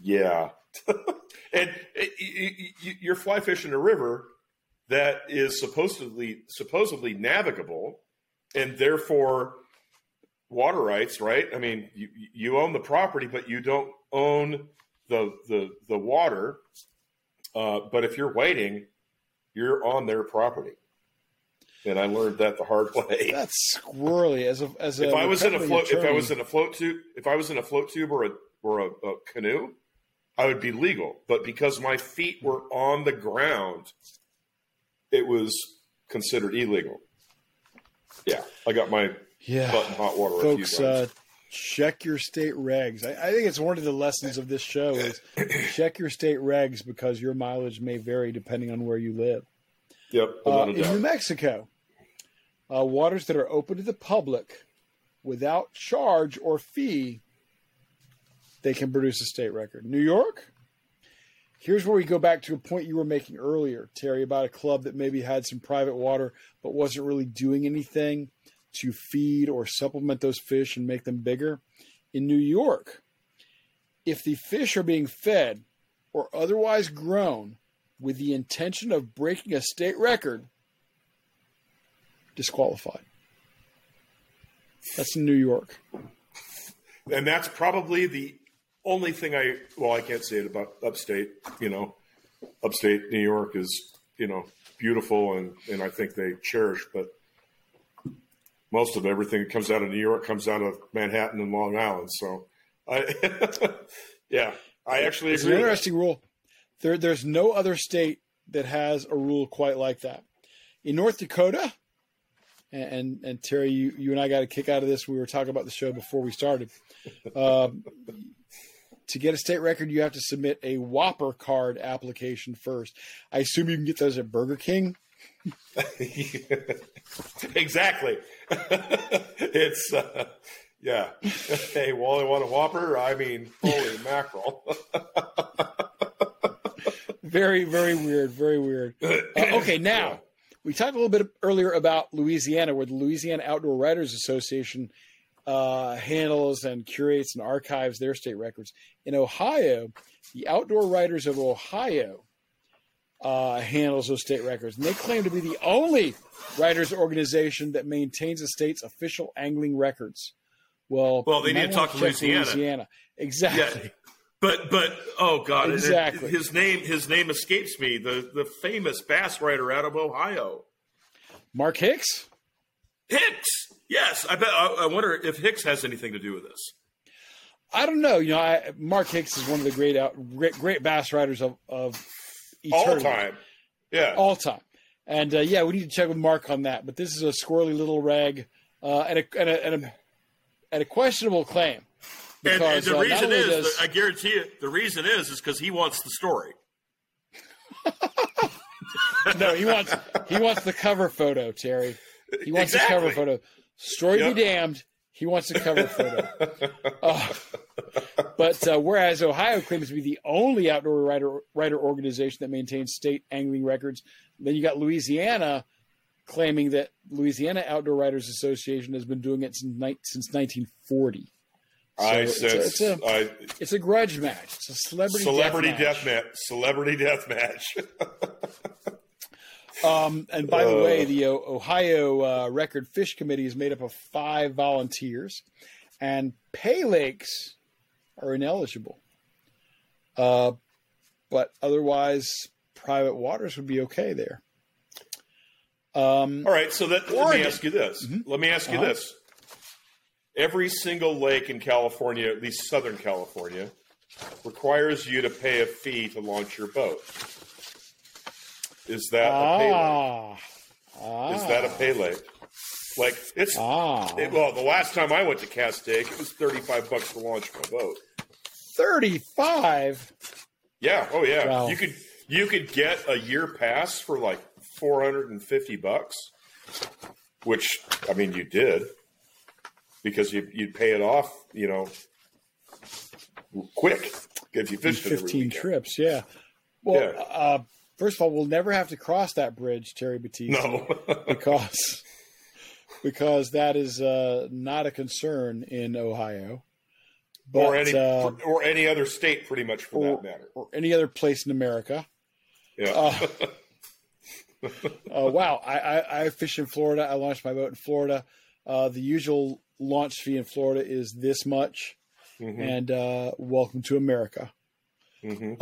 yeah, and it, it, you're fly fishing a river that is supposedly supposedly navigable, and therefore water rights. Right? I mean, you you own the property, but you don't own the the the water. Uh, but if you're waiting, you're on their property. And I learned that the hard way. That's squirrely. As a as a if I was in a float, attorney, if I was in a float tube, if I was in a float tube or a or a, a canoe, I would be legal. But because my feet were on the ground, it was considered illegal. Yeah, I got my yeah, butt in hot water. folks. Uh, check your state regs. I, I, think it's one of the lessons of this show is check your state regs because your mileage may vary depending on where you live. Yep. Uh, in New Mexico, uh, waters that are open to the public without charge or fee, they can produce a state record. New York, here's where we go back to a point you were making earlier, Terry, about a club that maybe had some private water but wasn't really doing anything to feed or supplement those fish and make them bigger. In New York, if the fish are being fed or otherwise grown with the intention of breaking a state record, disqualified. That's in New York. And that's probably the only thing I, well, I can't say it about upstate, you know, upstate New York is, you know, beautiful and, and I think they cherish, but most of everything that comes out of New York comes out of Manhattan and Long Island. So, I, yeah, I actually it's agree. an interesting rule. There, there's no other state that has a rule quite like that. In North Dakota, and and, and Terry, you, you and I got a kick out of this. We were talking about the show before we started. Um, to get a state record, you have to submit a Whopper card application first. I assume you can get those at Burger King. exactly. it's uh, yeah. Hey, Wally, want a Whopper? I mean, holy mackerel. very, very weird. Very weird. Uh, okay, now we talked a little bit earlier about Louisiana, where the Louisiana Outdoor Writers Association uh, handles and curates and archives their state records. In Ohio, the Outdoor Writers of Ohio uh, handles those state records. And they claim to be the only writers organization that maintains the state's official angling records. Well, well, they need to talk to Louisiana. Louisiana. Exactly. Yeah. But but oh god, exactly. It, his name his name escapes me. The the famous bass writer out of Ohio, Mark Hicks. Hicks, yes. I bet. I, I wonder if Hicks has anything to do with this. I don't know. You know, I, Mark Hicks is one of the great out great, great bass writers of of eternity. all time. Yeah, all time. And uh, yeah, we need to check with Mark on that. But this is a squirrely little rag uh, and, a, and, a, and, a, and a questionable claim. Because, and, and the uh, reason is, does... I guarantee you, the reason is, is because he wants the story. no, he wants he wants the cover photo, Terry. He wants exactly. the cover photo. Story yep. be damned. He wants a cover photo. uh, but uh, whereas Ohio claims to be the only outdoor writer writer organization that maintains state angling records, then you got Louisiana claiming that Louisiana Outdoor Writers Association has been doing it since, since 1940. So I it's, a, it's, a, I, it's a grudge match. It's a celebrity celebrity death match. match. Celebrity death match. um, and by uh, the way, the Ohio uh, Record Fish Committee is made up of five volunteers, and pay lakes are ineligible. Uh, but otherwise, private waters would be okay there. Um, All right, so that, let me ask you this. Mm-hmm. Let me ask you uh-huh. this every single lake in California, at least Southern California, requires you to pay a fee to launch your boat. Is that ah, a lake? Ah, Is that a lake? Like it's ah. it, well, the last time I went to Castaic, it was thirty-five bucks to launch my boat. Thirty-five. Yeah. Oh yeah. Wow. You could you could get a year pass for like four hundred and fifty bucks, which I mean you did because you, you'd pay it off, you know, quick if you fished 15 trips. Yeah. Well, Yeah. Uh, first of all, we'll never have to cross that bridge, Terry Battisti. No, because because that is uh, not a concern in Ohio, but, or any uh, or any other state, pretty much for or, that matter. or any other place in America. Yeah, Uh, uh, wow, I, I, I fish in Florida. I launched my boat in Florida. Uh, the usual launch fee in Florida is this much, Mhm, and uh, welcome to America. mhm.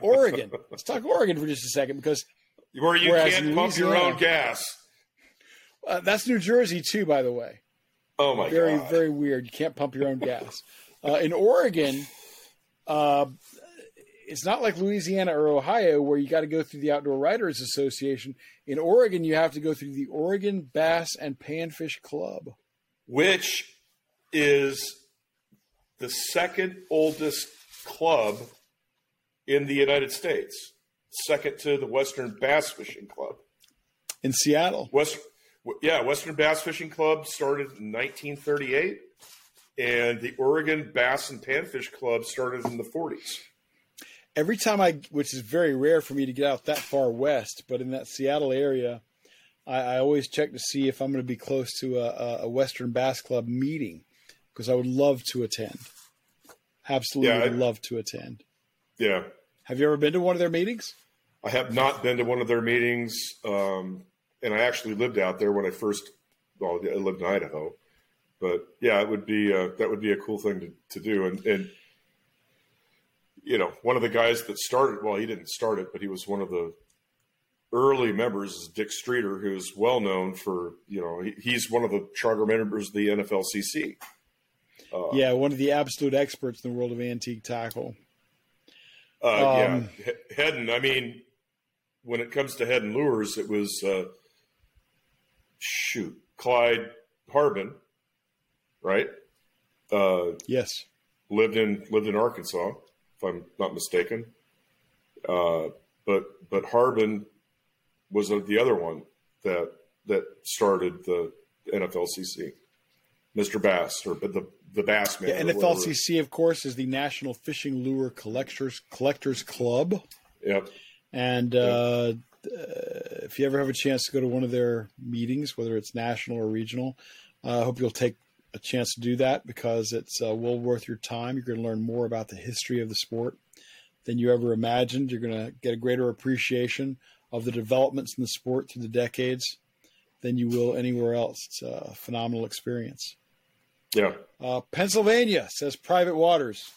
Oregon. Let's talk Oregon for just a second because where you can't pump your own gas. uh, that's New Jersey too, by the way. Oh my very god! Very very weird. You can't pump your own gas. Uh, in Oregon, uh, it's not like Louisiana or Ohio where you got to go through the Outdoor Writers Association. In Oregon, you have to go through the Oregon Bass and Panfish Club. Which is the second oldest club in the United States, second to the Western Bass Fishing Club. in Seattle. West, yeah, Western Bass Fishing Club started in 1938, and the Oregon Bass and Panfish Club started in the 40s. Every time I, which is very rare for me to get out that far west, but in that Seattle area, I, I always check to see if I'm going to be close to a, a- Western Bass Club meeting because I would love to attend. Absolutely Yeah, I- love to attend. Yeah, Have you ever been to one of their meetings? I have not been to one of their meetings, um, and I actually lived out there when I first. Well, I lived in Idaho, but yeah, it would be uh, that would be a cool thing to, to do. And, and you know, one of the guys that started. Well, he didn't start it, but he was one of the early members. Is Dick Streeter, who's well known for you know he, he's one of the charter members of the NFLCC. Uh, yeah, one of the absolute experts in the world of antique tackle. Uh, yeah, Um, He- Heddon. I mean, when it comes to Heddon lures, it was uh, shoot Clyde Harbin, right? Uh, Yes. lived in lived in Arkansas, if I'm not mistaken. Uh, but but Harbin was uh, the other one that that started the NFLCC, Mr. Bass, or but the the Bass man. Yeah. NFLCC, of course, is the National Fishing Lure Collectors Collectors Club. Yep. And uh, uh, if you ever have a chance to go to one of their meetings, whether it's national or regional, uh, I hope you'll take a chance to do that because it's uh, well worth your time. You're going to learn more about the history of the sport than you ever imagined. You're going to get a greater appreciation of the developments in the sport through the decades than you will anywhere else. It's a phenomenal experience. Yeah. Uh, Pennsylvania says private waters.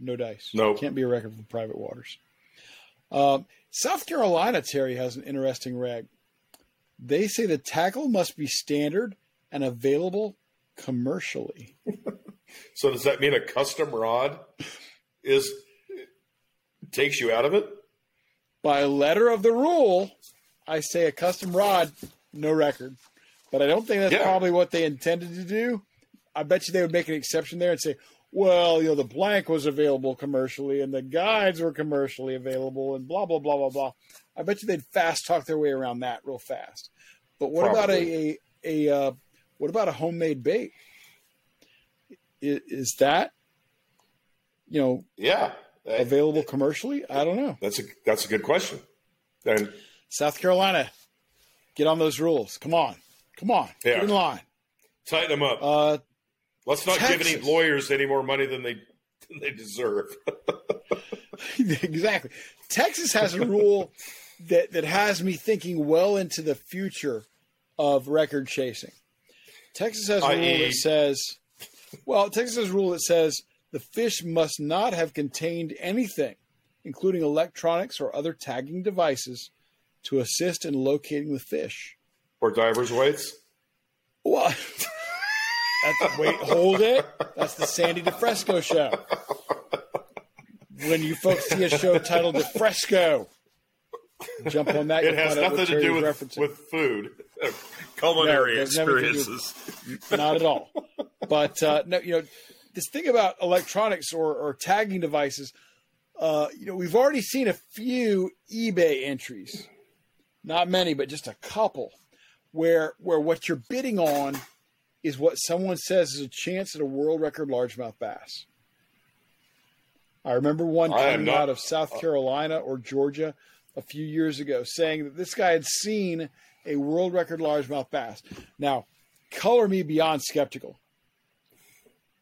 No dice. No. Nope. Can't be a record for private waters. Um, South Carolina, Terry, has an interesting reg. They say the tackle must be standard and available commercially. So does that mean a custom rod is takes you out of it? By letter of the rule, I say a custom rod, no record. But I don't think that's Yeah. probably what they intended to do. I bet you they would make an exception there and say, well, you know, the blank was available commercially and the guides were commercially available and blah, blah, blah, blah, blah. I bet you they'd fast talk their way around that real fast. But what about a, a, a uh, what about a homemade bait? Is, is that, you know, Yeah, available commercially? I don't know. that's a that's a good question. And South Carolina, get on those rules. Come on. Come on. Yeah. Get in line. tighten them up. Uh, Let's not give any lawyers any more money than they than they deserve. exactly. Texas has a rule that, that has me thinking well into the future of record chasing. Texas has a rule that says, well, Texas has a rule that says the fish must not have contained anything, including electronics or other tagging devices, to assist in locating the fish. or divers' weights. What? That's, wait, hold it. That's the Sandy DeFresco show. When you folks see a show titled DeFresco, jump on that. It has find out what nothing to do with referencing. with food. Culinary No, it has nothing to do with- experiences. Not at all. But uh, no, you know, this thing about electronics or, or tagging devices. Uh, you know, we've already seen a few eBay entries, not many, but just a couple, where where what you're bidding on is what someone says is a chance at a world record largemouth bass. I remember one coming not- out of South Carolina or Georgia a few years ago saying that this guy had seen a world record largemouth bass. Now, color me beyond skeptical.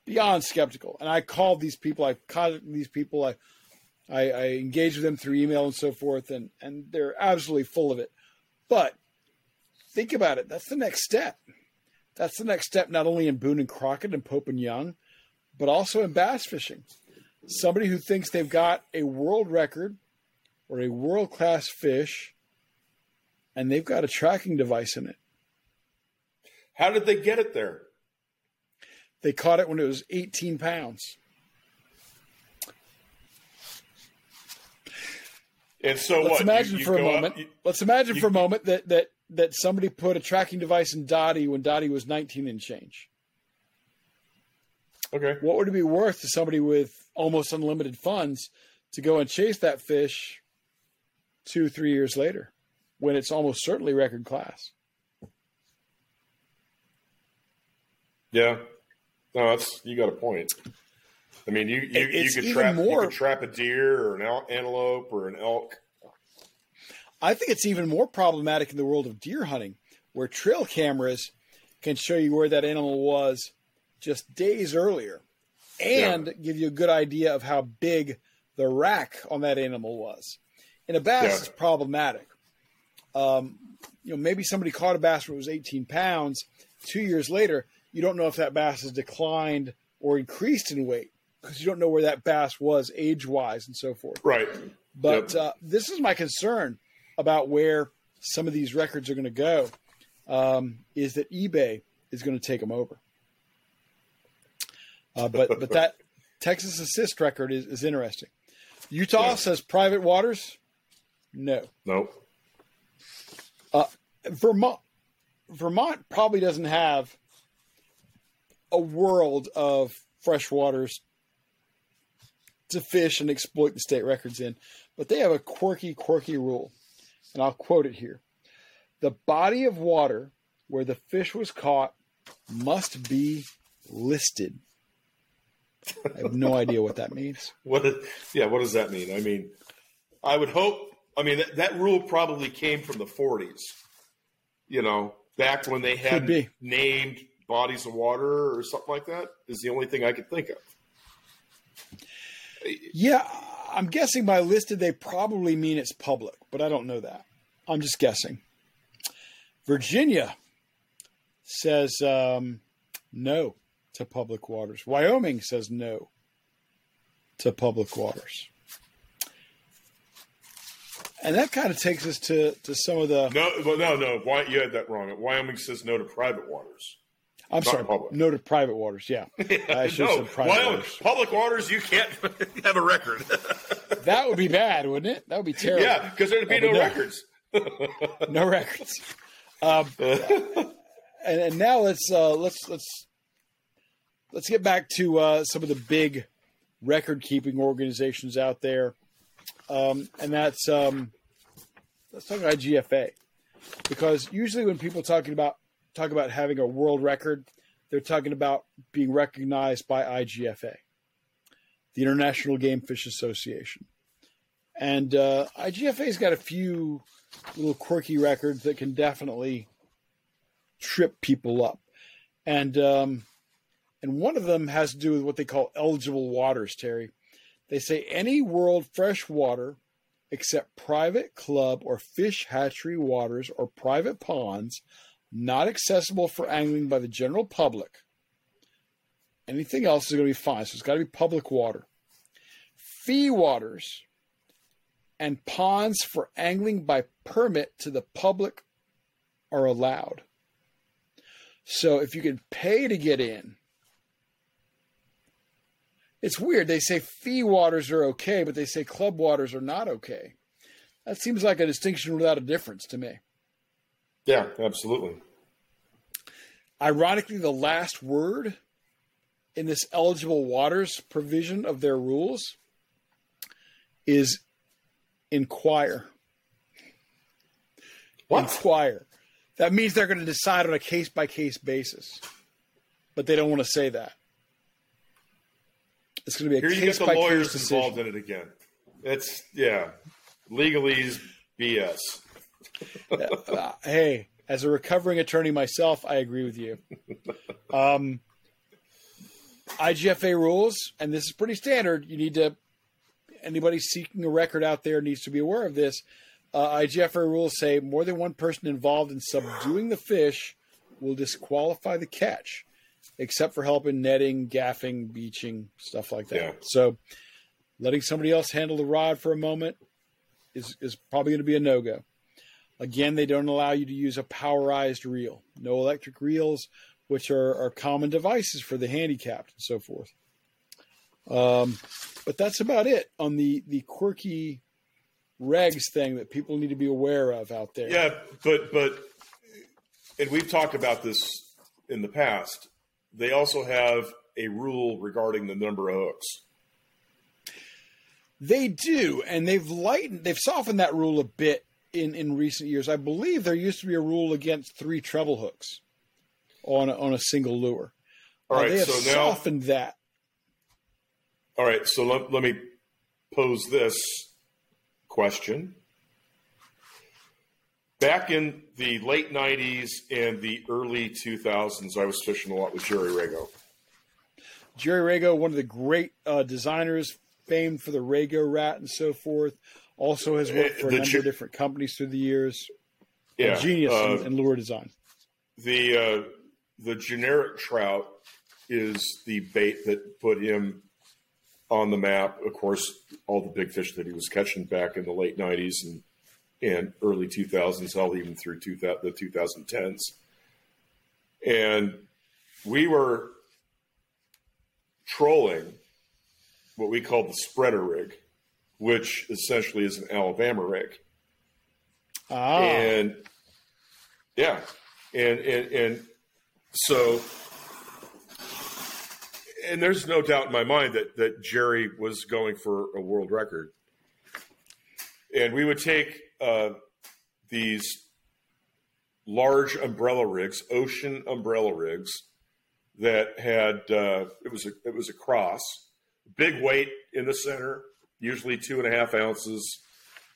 Beyond skeptical. And I called these people, I contacted these people, I, I, I engaged with them through email and so forth, and, and they're absolutely full of it. But think about it. That's the next step. That's the next step, not only in Boone and Crockett and Pope and Young, but also in bass fishing. Somebody who thinks they've got a world record or a world class fish, and they've got a tracking device in it. How did they get it there? They caught it when it was 18 pounds. And so Let's what? Imagine you for a up- moment. you- let's imagine you- for a moment that that that somebody put a tracking device in Dottie when Dottie was 19 and change. okay. What would it be worth to somebody with almost unlimited funds to go and chase that fish two, three years later when it's almost certainly record class? Yeah. No, that's you got a point. I mean, you you, you could trap more- you could trap a deer or an antelope or an elk. I think it's even more problematic in the world of deer hunting, where trail cameras can show you where that animal was just days earlier and give you a good idea of how big the rack on that animal was. In a bass, Yeah. it's problematic. Um, you know, maybe somebody caught a bass when it was 18 pounds. Two years later, you don't know if that bass has declined or increased in weight because you don't know where that bass was age wise and so forth. Right. But Yep. uh, this is my concern about where some of these records are going to go. Um, is that eBay is going to take them over? Uh, but but that Texas assist record is, is interesting. Utah Yeah. says private waters. No, Nope. Vermont. Vermont probably doesn't have a world of fresh waters to fish and exploit the state records in, but they have a quirky, quirky rule, and I'll quote it here: "The body of water where the fish was caught must be listed." I have no idea what that means. What? is- Yeah. What does that mean? I mean, I would hope. I mean, that, that rule probably came from the 40s. You know, back when they had named bodies of water or something like that. Is the only thing I could think of. Yeah, I'm guessing by listed they probably mean it's public, but I don't know that. I'm just guessing. Virginia says um, no to public waters. Wyoming says no to public waters. And that kind of takes us to, to some of the. No, well, no, no. Why you had that wrong? Wyoming says no to private waters. I'm not sorry, public. no to private waters. Yeah, I should have no, said private Wyoming, waters. public waters. You can't have a record. That would be bad, wouldn't it? That would be terrible. yeah, because there'd be but no records. no records. Um, and, and now let's uh, let's let's let's get back to uh, some of the big record keeping organizations out there, um, and that's um, let's talk about IGFA because usually when people talking about talk about having a world record, they're talking about being recognized by IGFA, the International Game Fish Association, and uh, IGFA's got a few little quirky records that can definitely trip people up. And um, and one of them has to do with what they call eligible waters, Terry. They say any world fresh water except private club or fish hatchery waters or private ponds not accessible for angling by the general public. Anything else is going to be fine. So it's got to be public water. Fee waters and ponds for angling by permit to the public are allowed. So if you can pay to get in, it's weird. They say fee waters are okay, but they say club waters are not okay. That seems like a distinction without a difference to me. Yeah, absolutely. Ironically, the last word in this eligible waters provision of their rules is inquire. What? Inquire. That means they're going to decide on a case by case basis, but they don't want to say that. It's going to be a Here you case get the by lawyers case involved in it again. It's yeah, legalese BS. Uh, hey, as a recovering attorney myself, I agree with you. Um, IGFA rules, and this is pretty standard. You need to anybody seeking a record out there needs to be aware of this. Uh, IGFA rules say more than one person involved in subduing the fish will disqualify the catch, except for help in netting, gaffing, beaching, stuff like that. Yeah. So, letting somebody else handle the rod for a moment is is probably going to be a no go. Again, they don't allow you to use a powerized reel. No electric reels, which are, are common devices for the handicapped and so forth. Um, but that's about it on the the quirky regs thing that people need to be aware of out there. Yeah, but but and we've talked about this in the past. They also have a rule regarding the number of hooks. They do, and they've lightened, they've softened that rule a bit in in recent years. I believe there used to be a rule against three treble hooks on a, on a single lure. All Uh, right, they have so now softened that. all right, so let, let me pose this question. Back in the late 90s and the early 2000s, I was fishing a lot with Jerry Rago. Jerry Rago, one of the great uh, designers, famed for the Rago rat and so forth. Also has worked for a number Ju- of different companies through the years. Yeah, Genius uh, in, in lure design. the uh, the generic trout is the bait that put him on the map. Of course, all the big fish that he was catching back in the late '90s and and early 2000s, all even through 2000, the 2010s. And we were trolling what we called the spreader rig, which essentially is an Alabama rig. Ah, and yeah, and and and so, and there's no doubt in my mind that that Jerry was going for a world record, and we would take uh, these large umbrella rigs, ocean umbrella rigs, that had uh, it was a it was a cross, big weight in the center, usually two and a half ounces,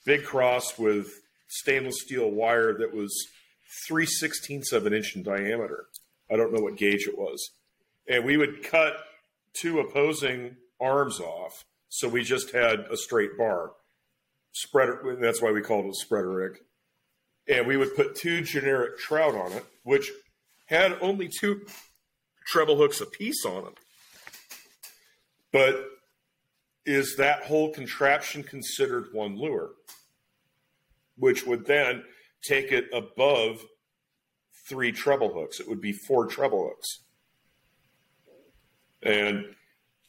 big cross with stainless steel wire that was three sixteenths of an inch in diameter. I don't know what gauge it was, and we would cut two opposing arms off, so we just had a straight bar. Spreader. That's why we called it a spreader rig. And we would put two generic trout on it, which had only two treble hooks apiece on them. But is that whole contraption considered one lure? Which would then take it above three treble hooks. It would be four treble hooks. And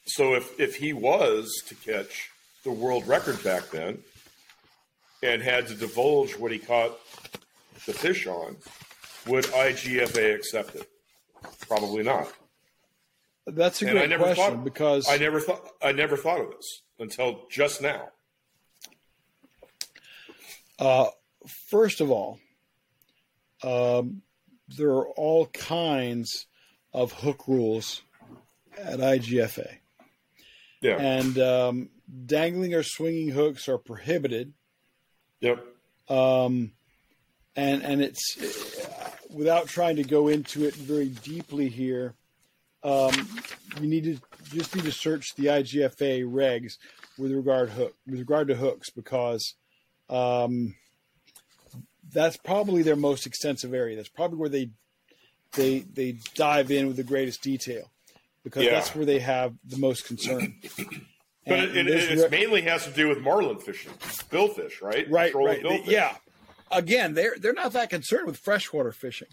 so if, if he was to catch the world record back then and had to divulge what he caught the fish on, would IGFA accept it? Probably not. That's a and great question thought- because I never thought I never thought of this until just now. Uh, first of all, um, there are all kinds of hook rules at IGFA, Yeah. and um, dangling or swinging hooks are prohibited. yep. Um, and and it's without trying to go into it very deeply here. Um, you need to just need to search the IGFA regs with regard hook with regard to hooks because um, that's probably their most extensive area. That's probably where they they they dive in with the greatest detail because Yeah. that's where they have the most concern. But And it, it, re- mainly has to do with marlin fishing, billfish, right? right, Trolling right, billfish. yeah. Again, they're they're not that concerned with freshwater fishing.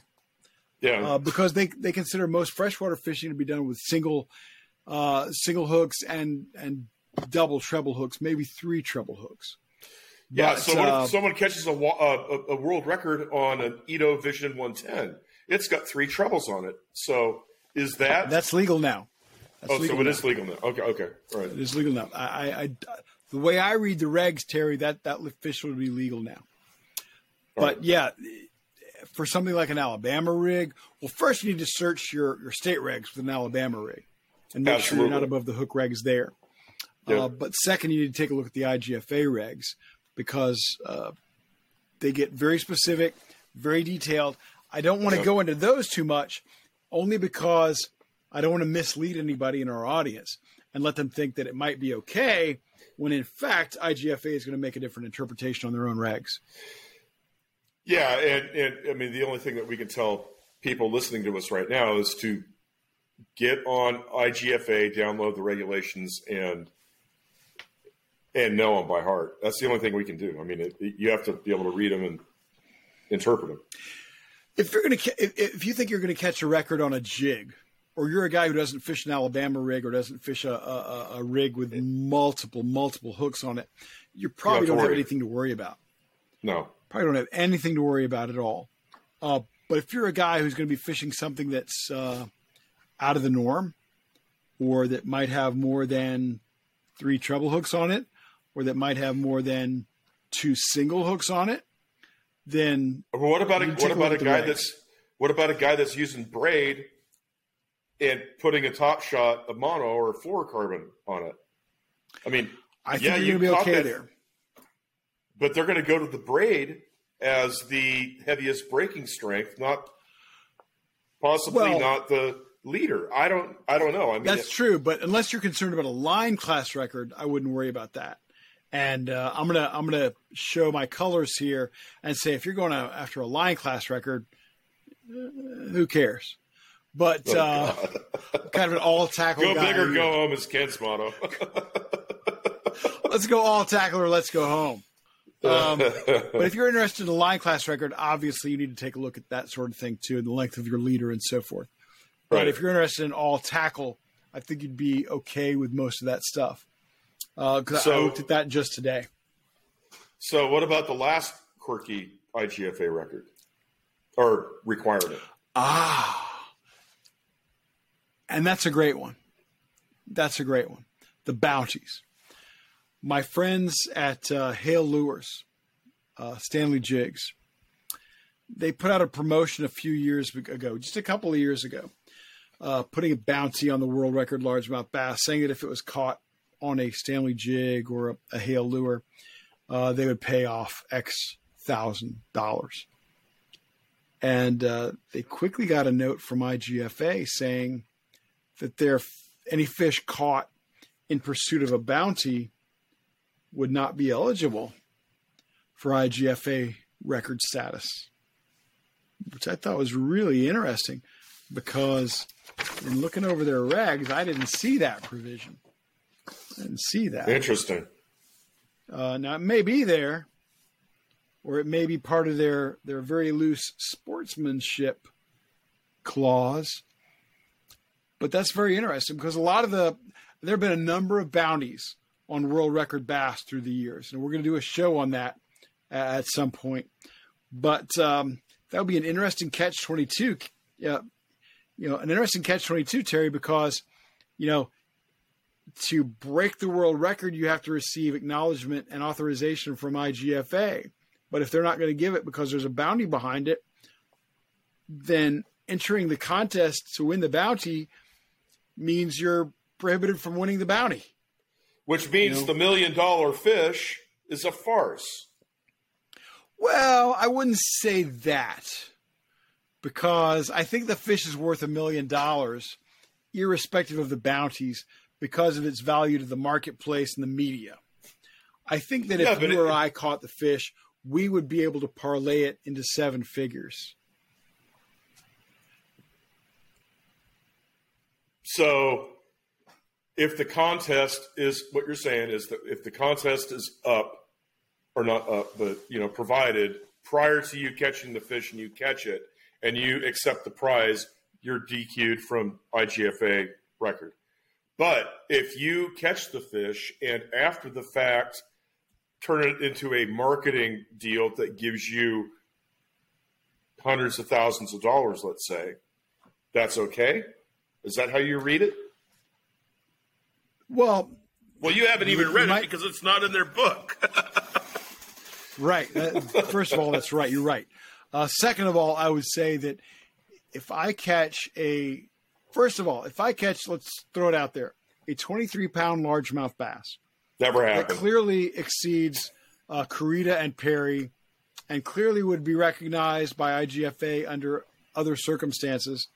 Yeah. uh, because they they consider most freshwater fishing to be done with single uh, single hooks and and double treble hooks, maybe three treble hooks. yeah. but, so what uh, if someone catches a, a, a world record on an Ito Vision 110? It's got three trebles on it. So is that? That's legal now. That's oh, so legal it now. is legal now. Okay. Okay. All right. It is legal now. I, I, I- the way I read the regs, Terry, that that fish would be legal now. But yeah, for something like an Alabama rig, well, first you need to search your, your state regs with an Alabama rig. and make Absolutely. sure you're not above the hook regs there. Uh, but second, you need to take a look at the IGFA regs because uh, they get very specific, very detailed. I don't want to go into those too much, only because I don't want to mislead anybody in our audience and let them think that it might be okay when in fact IGFA is going to make a different interpretation on their own regs. Yeah, and, and I mean the only thing that we can tell people listening to us right now is to get on IGFA, download the regulations, and and know them by heart. That's the only thing we can do. I mean, it, you have to be able to read them and interpret them. If you're going to, if, if you think you're going to catch a record on a jig, or you're a guy who doesn't fish an Alabama rig or doesn't fish a, a, a rig with multiple multiple hooks on it, you probably to don't have worry. anything to worry about. No, Probably don't have anything to worry about at all. Uh, but if you're a guy who's going to be fishing something that's uh, out of the norm, or that might have more than three treble hooks on it, or that might have more than two single hooks on it, then But what about a, what about a guy that's what about a guy that's using braid and putting a top shot, a mono or a fluorocarbon on it? I mean, I think Yeah, you're going to be okay that- there. But they're going to go to the braid as the heaviest braking strength, not possibly Well- not the leader. I don't I don't know. I mean, That's it- true, but unless you're concerned about a line class record, I wouldn't worry about that. And uh, I'm gonna I'm gonna show my colors here and say if you're going to, after a line class record, uh, who cares? But Oh, uh, kind of an all tackle go guy. big or go home is Ken's motto. Let's go all tackle or let's go home. Um, but if you're interested in a line class record, obviously you need to take a look at that sort of thing too, and the length of your leader and so forth. But Right. if you're interested in all tackle, I think you'd be okay with most of that stuff. Because I So- looked at that just today. so, what about the last quirky IGFA record or requirement? Ah, and that's a great one. That's a great one. The bounties. My friends at uh, Hale Lures, uh, Stanley Jigs, they put out a promotion a few years ago, just a couple of years ago, uh, putting a bounty on the world record largemouth bass, saying that if it was caught on a Stanley jig or a, a Hale lure, uh, they would pay off X thousand dollars. And uh, they quickly got a note from IGFA saying that their any fish caught in pursuit of a bounty would not be eligible for IGFA record status, which I thought was really interesting because in looking over their regs, I didn't see that provision. I didn't see that. Interesting. Uh, now it may be there, or it may be part of their their very loose sportsmanship clause. But that's very interesting because a lot of the there have been a number of bounties on world record bass through the years, and we're going to do a show on that at some point. But um, that would be an interesting catch twenty two. Yeah, you know, an interesting catch twenty two, Terry, because you know to break the world record, you have to receive acknowledgement and authorization from IGFA. But if they're not going to give it because there's a bounty behind it, then entering the contest to win the bounty means you're prohibited from winning the bounty. Which means You know- the million dollar fish is a farce. Well, I wouldn't say that because I think the fish is worth a million dollars, irrespective of the bounties, because of its value to the marketplace and the media. I think that Yeah, if you it- or I caught the fish, we would be able to parlay it into seven figures. So, if the contest is what you're saying is that if the contest is up or not up, but you know, provided prior to you catching the fish and you catch it and you accept the prize, you're DQ'd from IGFA record. But if you catch the fish and after the fact turn it into a marketing deal that gives you hundreds of thousands of dollars, let's say, that's okay. Is that how you read it? Well, Well, you haven't even read might- it because it's not in their book. Right. First of all, that's right. You're right. Uh, second of all, I would say that if I catch a First of all, if I catch, let's throw it out there, a 23 pound largemouth bass Never that happened. clearly exceeds uh, Kurita and Perry, and clearly would be recognized by IGFA under other circumstances,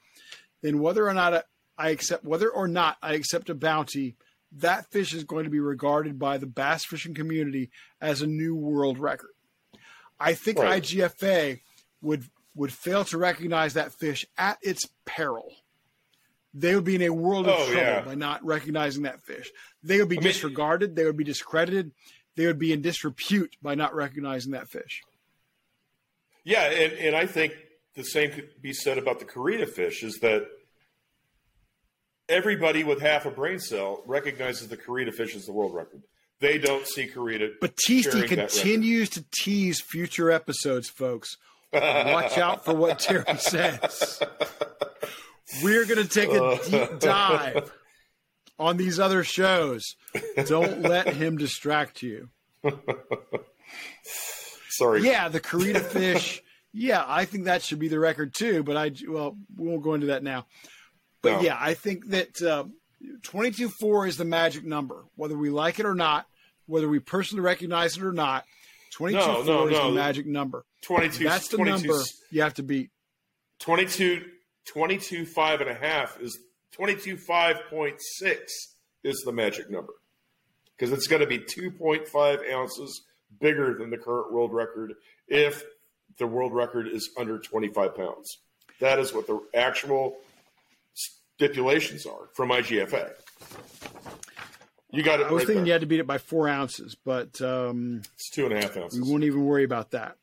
then whether or not I accept whether or not I accept a bounty, that fish is going to be regarded by the bass fishing community as a new world record. I think Right. IGFA would would fail to recognize that fish at its peril. They would be in a world of Oh, trouble yeah. by not recognizing that fish. They would be I mean- disregarded. They would be discredited. They would be in disrepute by not recognizing that fish. Yeah, and, and I think the same could be said about the Kurita fish is that everybody with half a brain cell recognizes the Kurita fish as the world record. They don't see Kurita. Battisti continues to tease future episodes, folks. Watch out for what Terry says. We're going to take a deep dive on these other shows. Don't let him distract you. Sorry. Yeah, the Kurita fish. Yeah, I think that should be the record too. But I well, we won't go into that now. But No. yeah, I think that uh, twenty-two four is the magic number, whether we like it or not, whether we personally recognize it or not. Twenty-two four No, no, is the magic number. 22, That's the 22 number you have to beat. 22, 22 five and a half is 22 5.6 is the magic number because it's going to be 2.5 ounces bigger than the current world record if the world record is under 25 pounds. That is what the actual stipulations are from IGFA. You got it. I was right thinking there. you had to beat it by four ounces, but um, It's two and a half ounces. we won't even worry about that.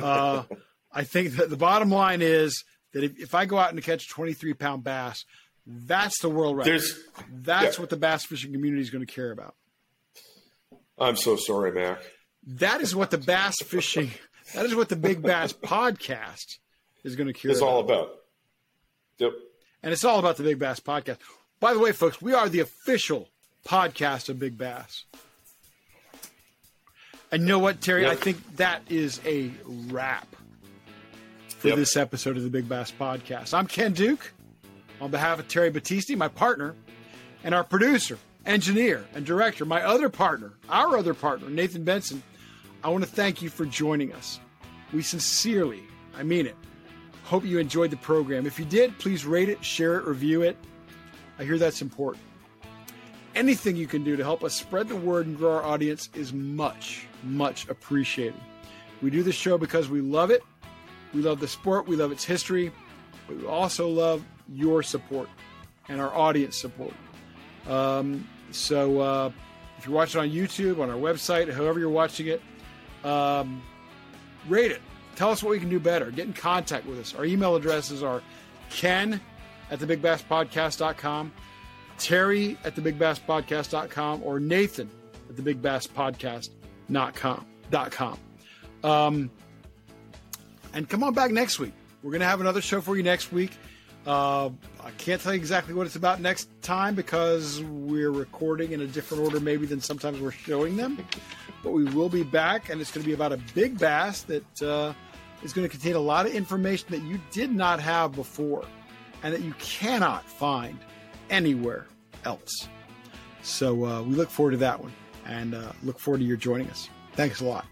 Uh, I think that the bottom line is that if, if I go out and catch a 23 pound bass, that's the world record. There's. That's yeah. what the bass fishing community is going to care about. I'm so sorry, Mac. That is what the bass fishing, that is what the Big Bass podcast is going to care It's about. all about. Yep. And it's all about the Big Bass podcast. By the way, folks, we are the official podcast of Big Bass. And you know what, Terry? Yep. I think that is a wrap for Yep. this episode of the Big Bass podcast. I'm Ken Duke on behalf of Terry Battisti, my partner, and our producer, engineer, and director, my other partner, our other partner, Nathan Benson. I want to thank you for joining us. We sincerely, I mean it, hope you enjoyed the program. If you did, please rate it, share it, review it. I hear that's important. Anything you can do to help us spread the word and grow our audience is much, much appreciated. We do this show because we love it. We love the sport, we love its history, but we also love your support and our audience support. Um, so uh, if you're watching on YouTube, on our website, however you're watching it, um, rate it. Tell us what we can do better. Get in contact with us. Our email addresses are ken at thebigbasspodcast.com, terry at thebigbasspodcast.com, or nathan at thebigbasspodcast.com. Com. Um, and come on back next week. We're going to have another show for you next week. Uh, I can't tell you exactly what it's about next time because we're recording in a different order, maybe than sometimes we're showing them. But we will be back, and it's going to be about a big bass that uh, is going to contain a lot of information that you did not have before and that you cannot find anywhere else. So uh, we look forward to that one and uh, look forward to your joining us. Thanks a lot.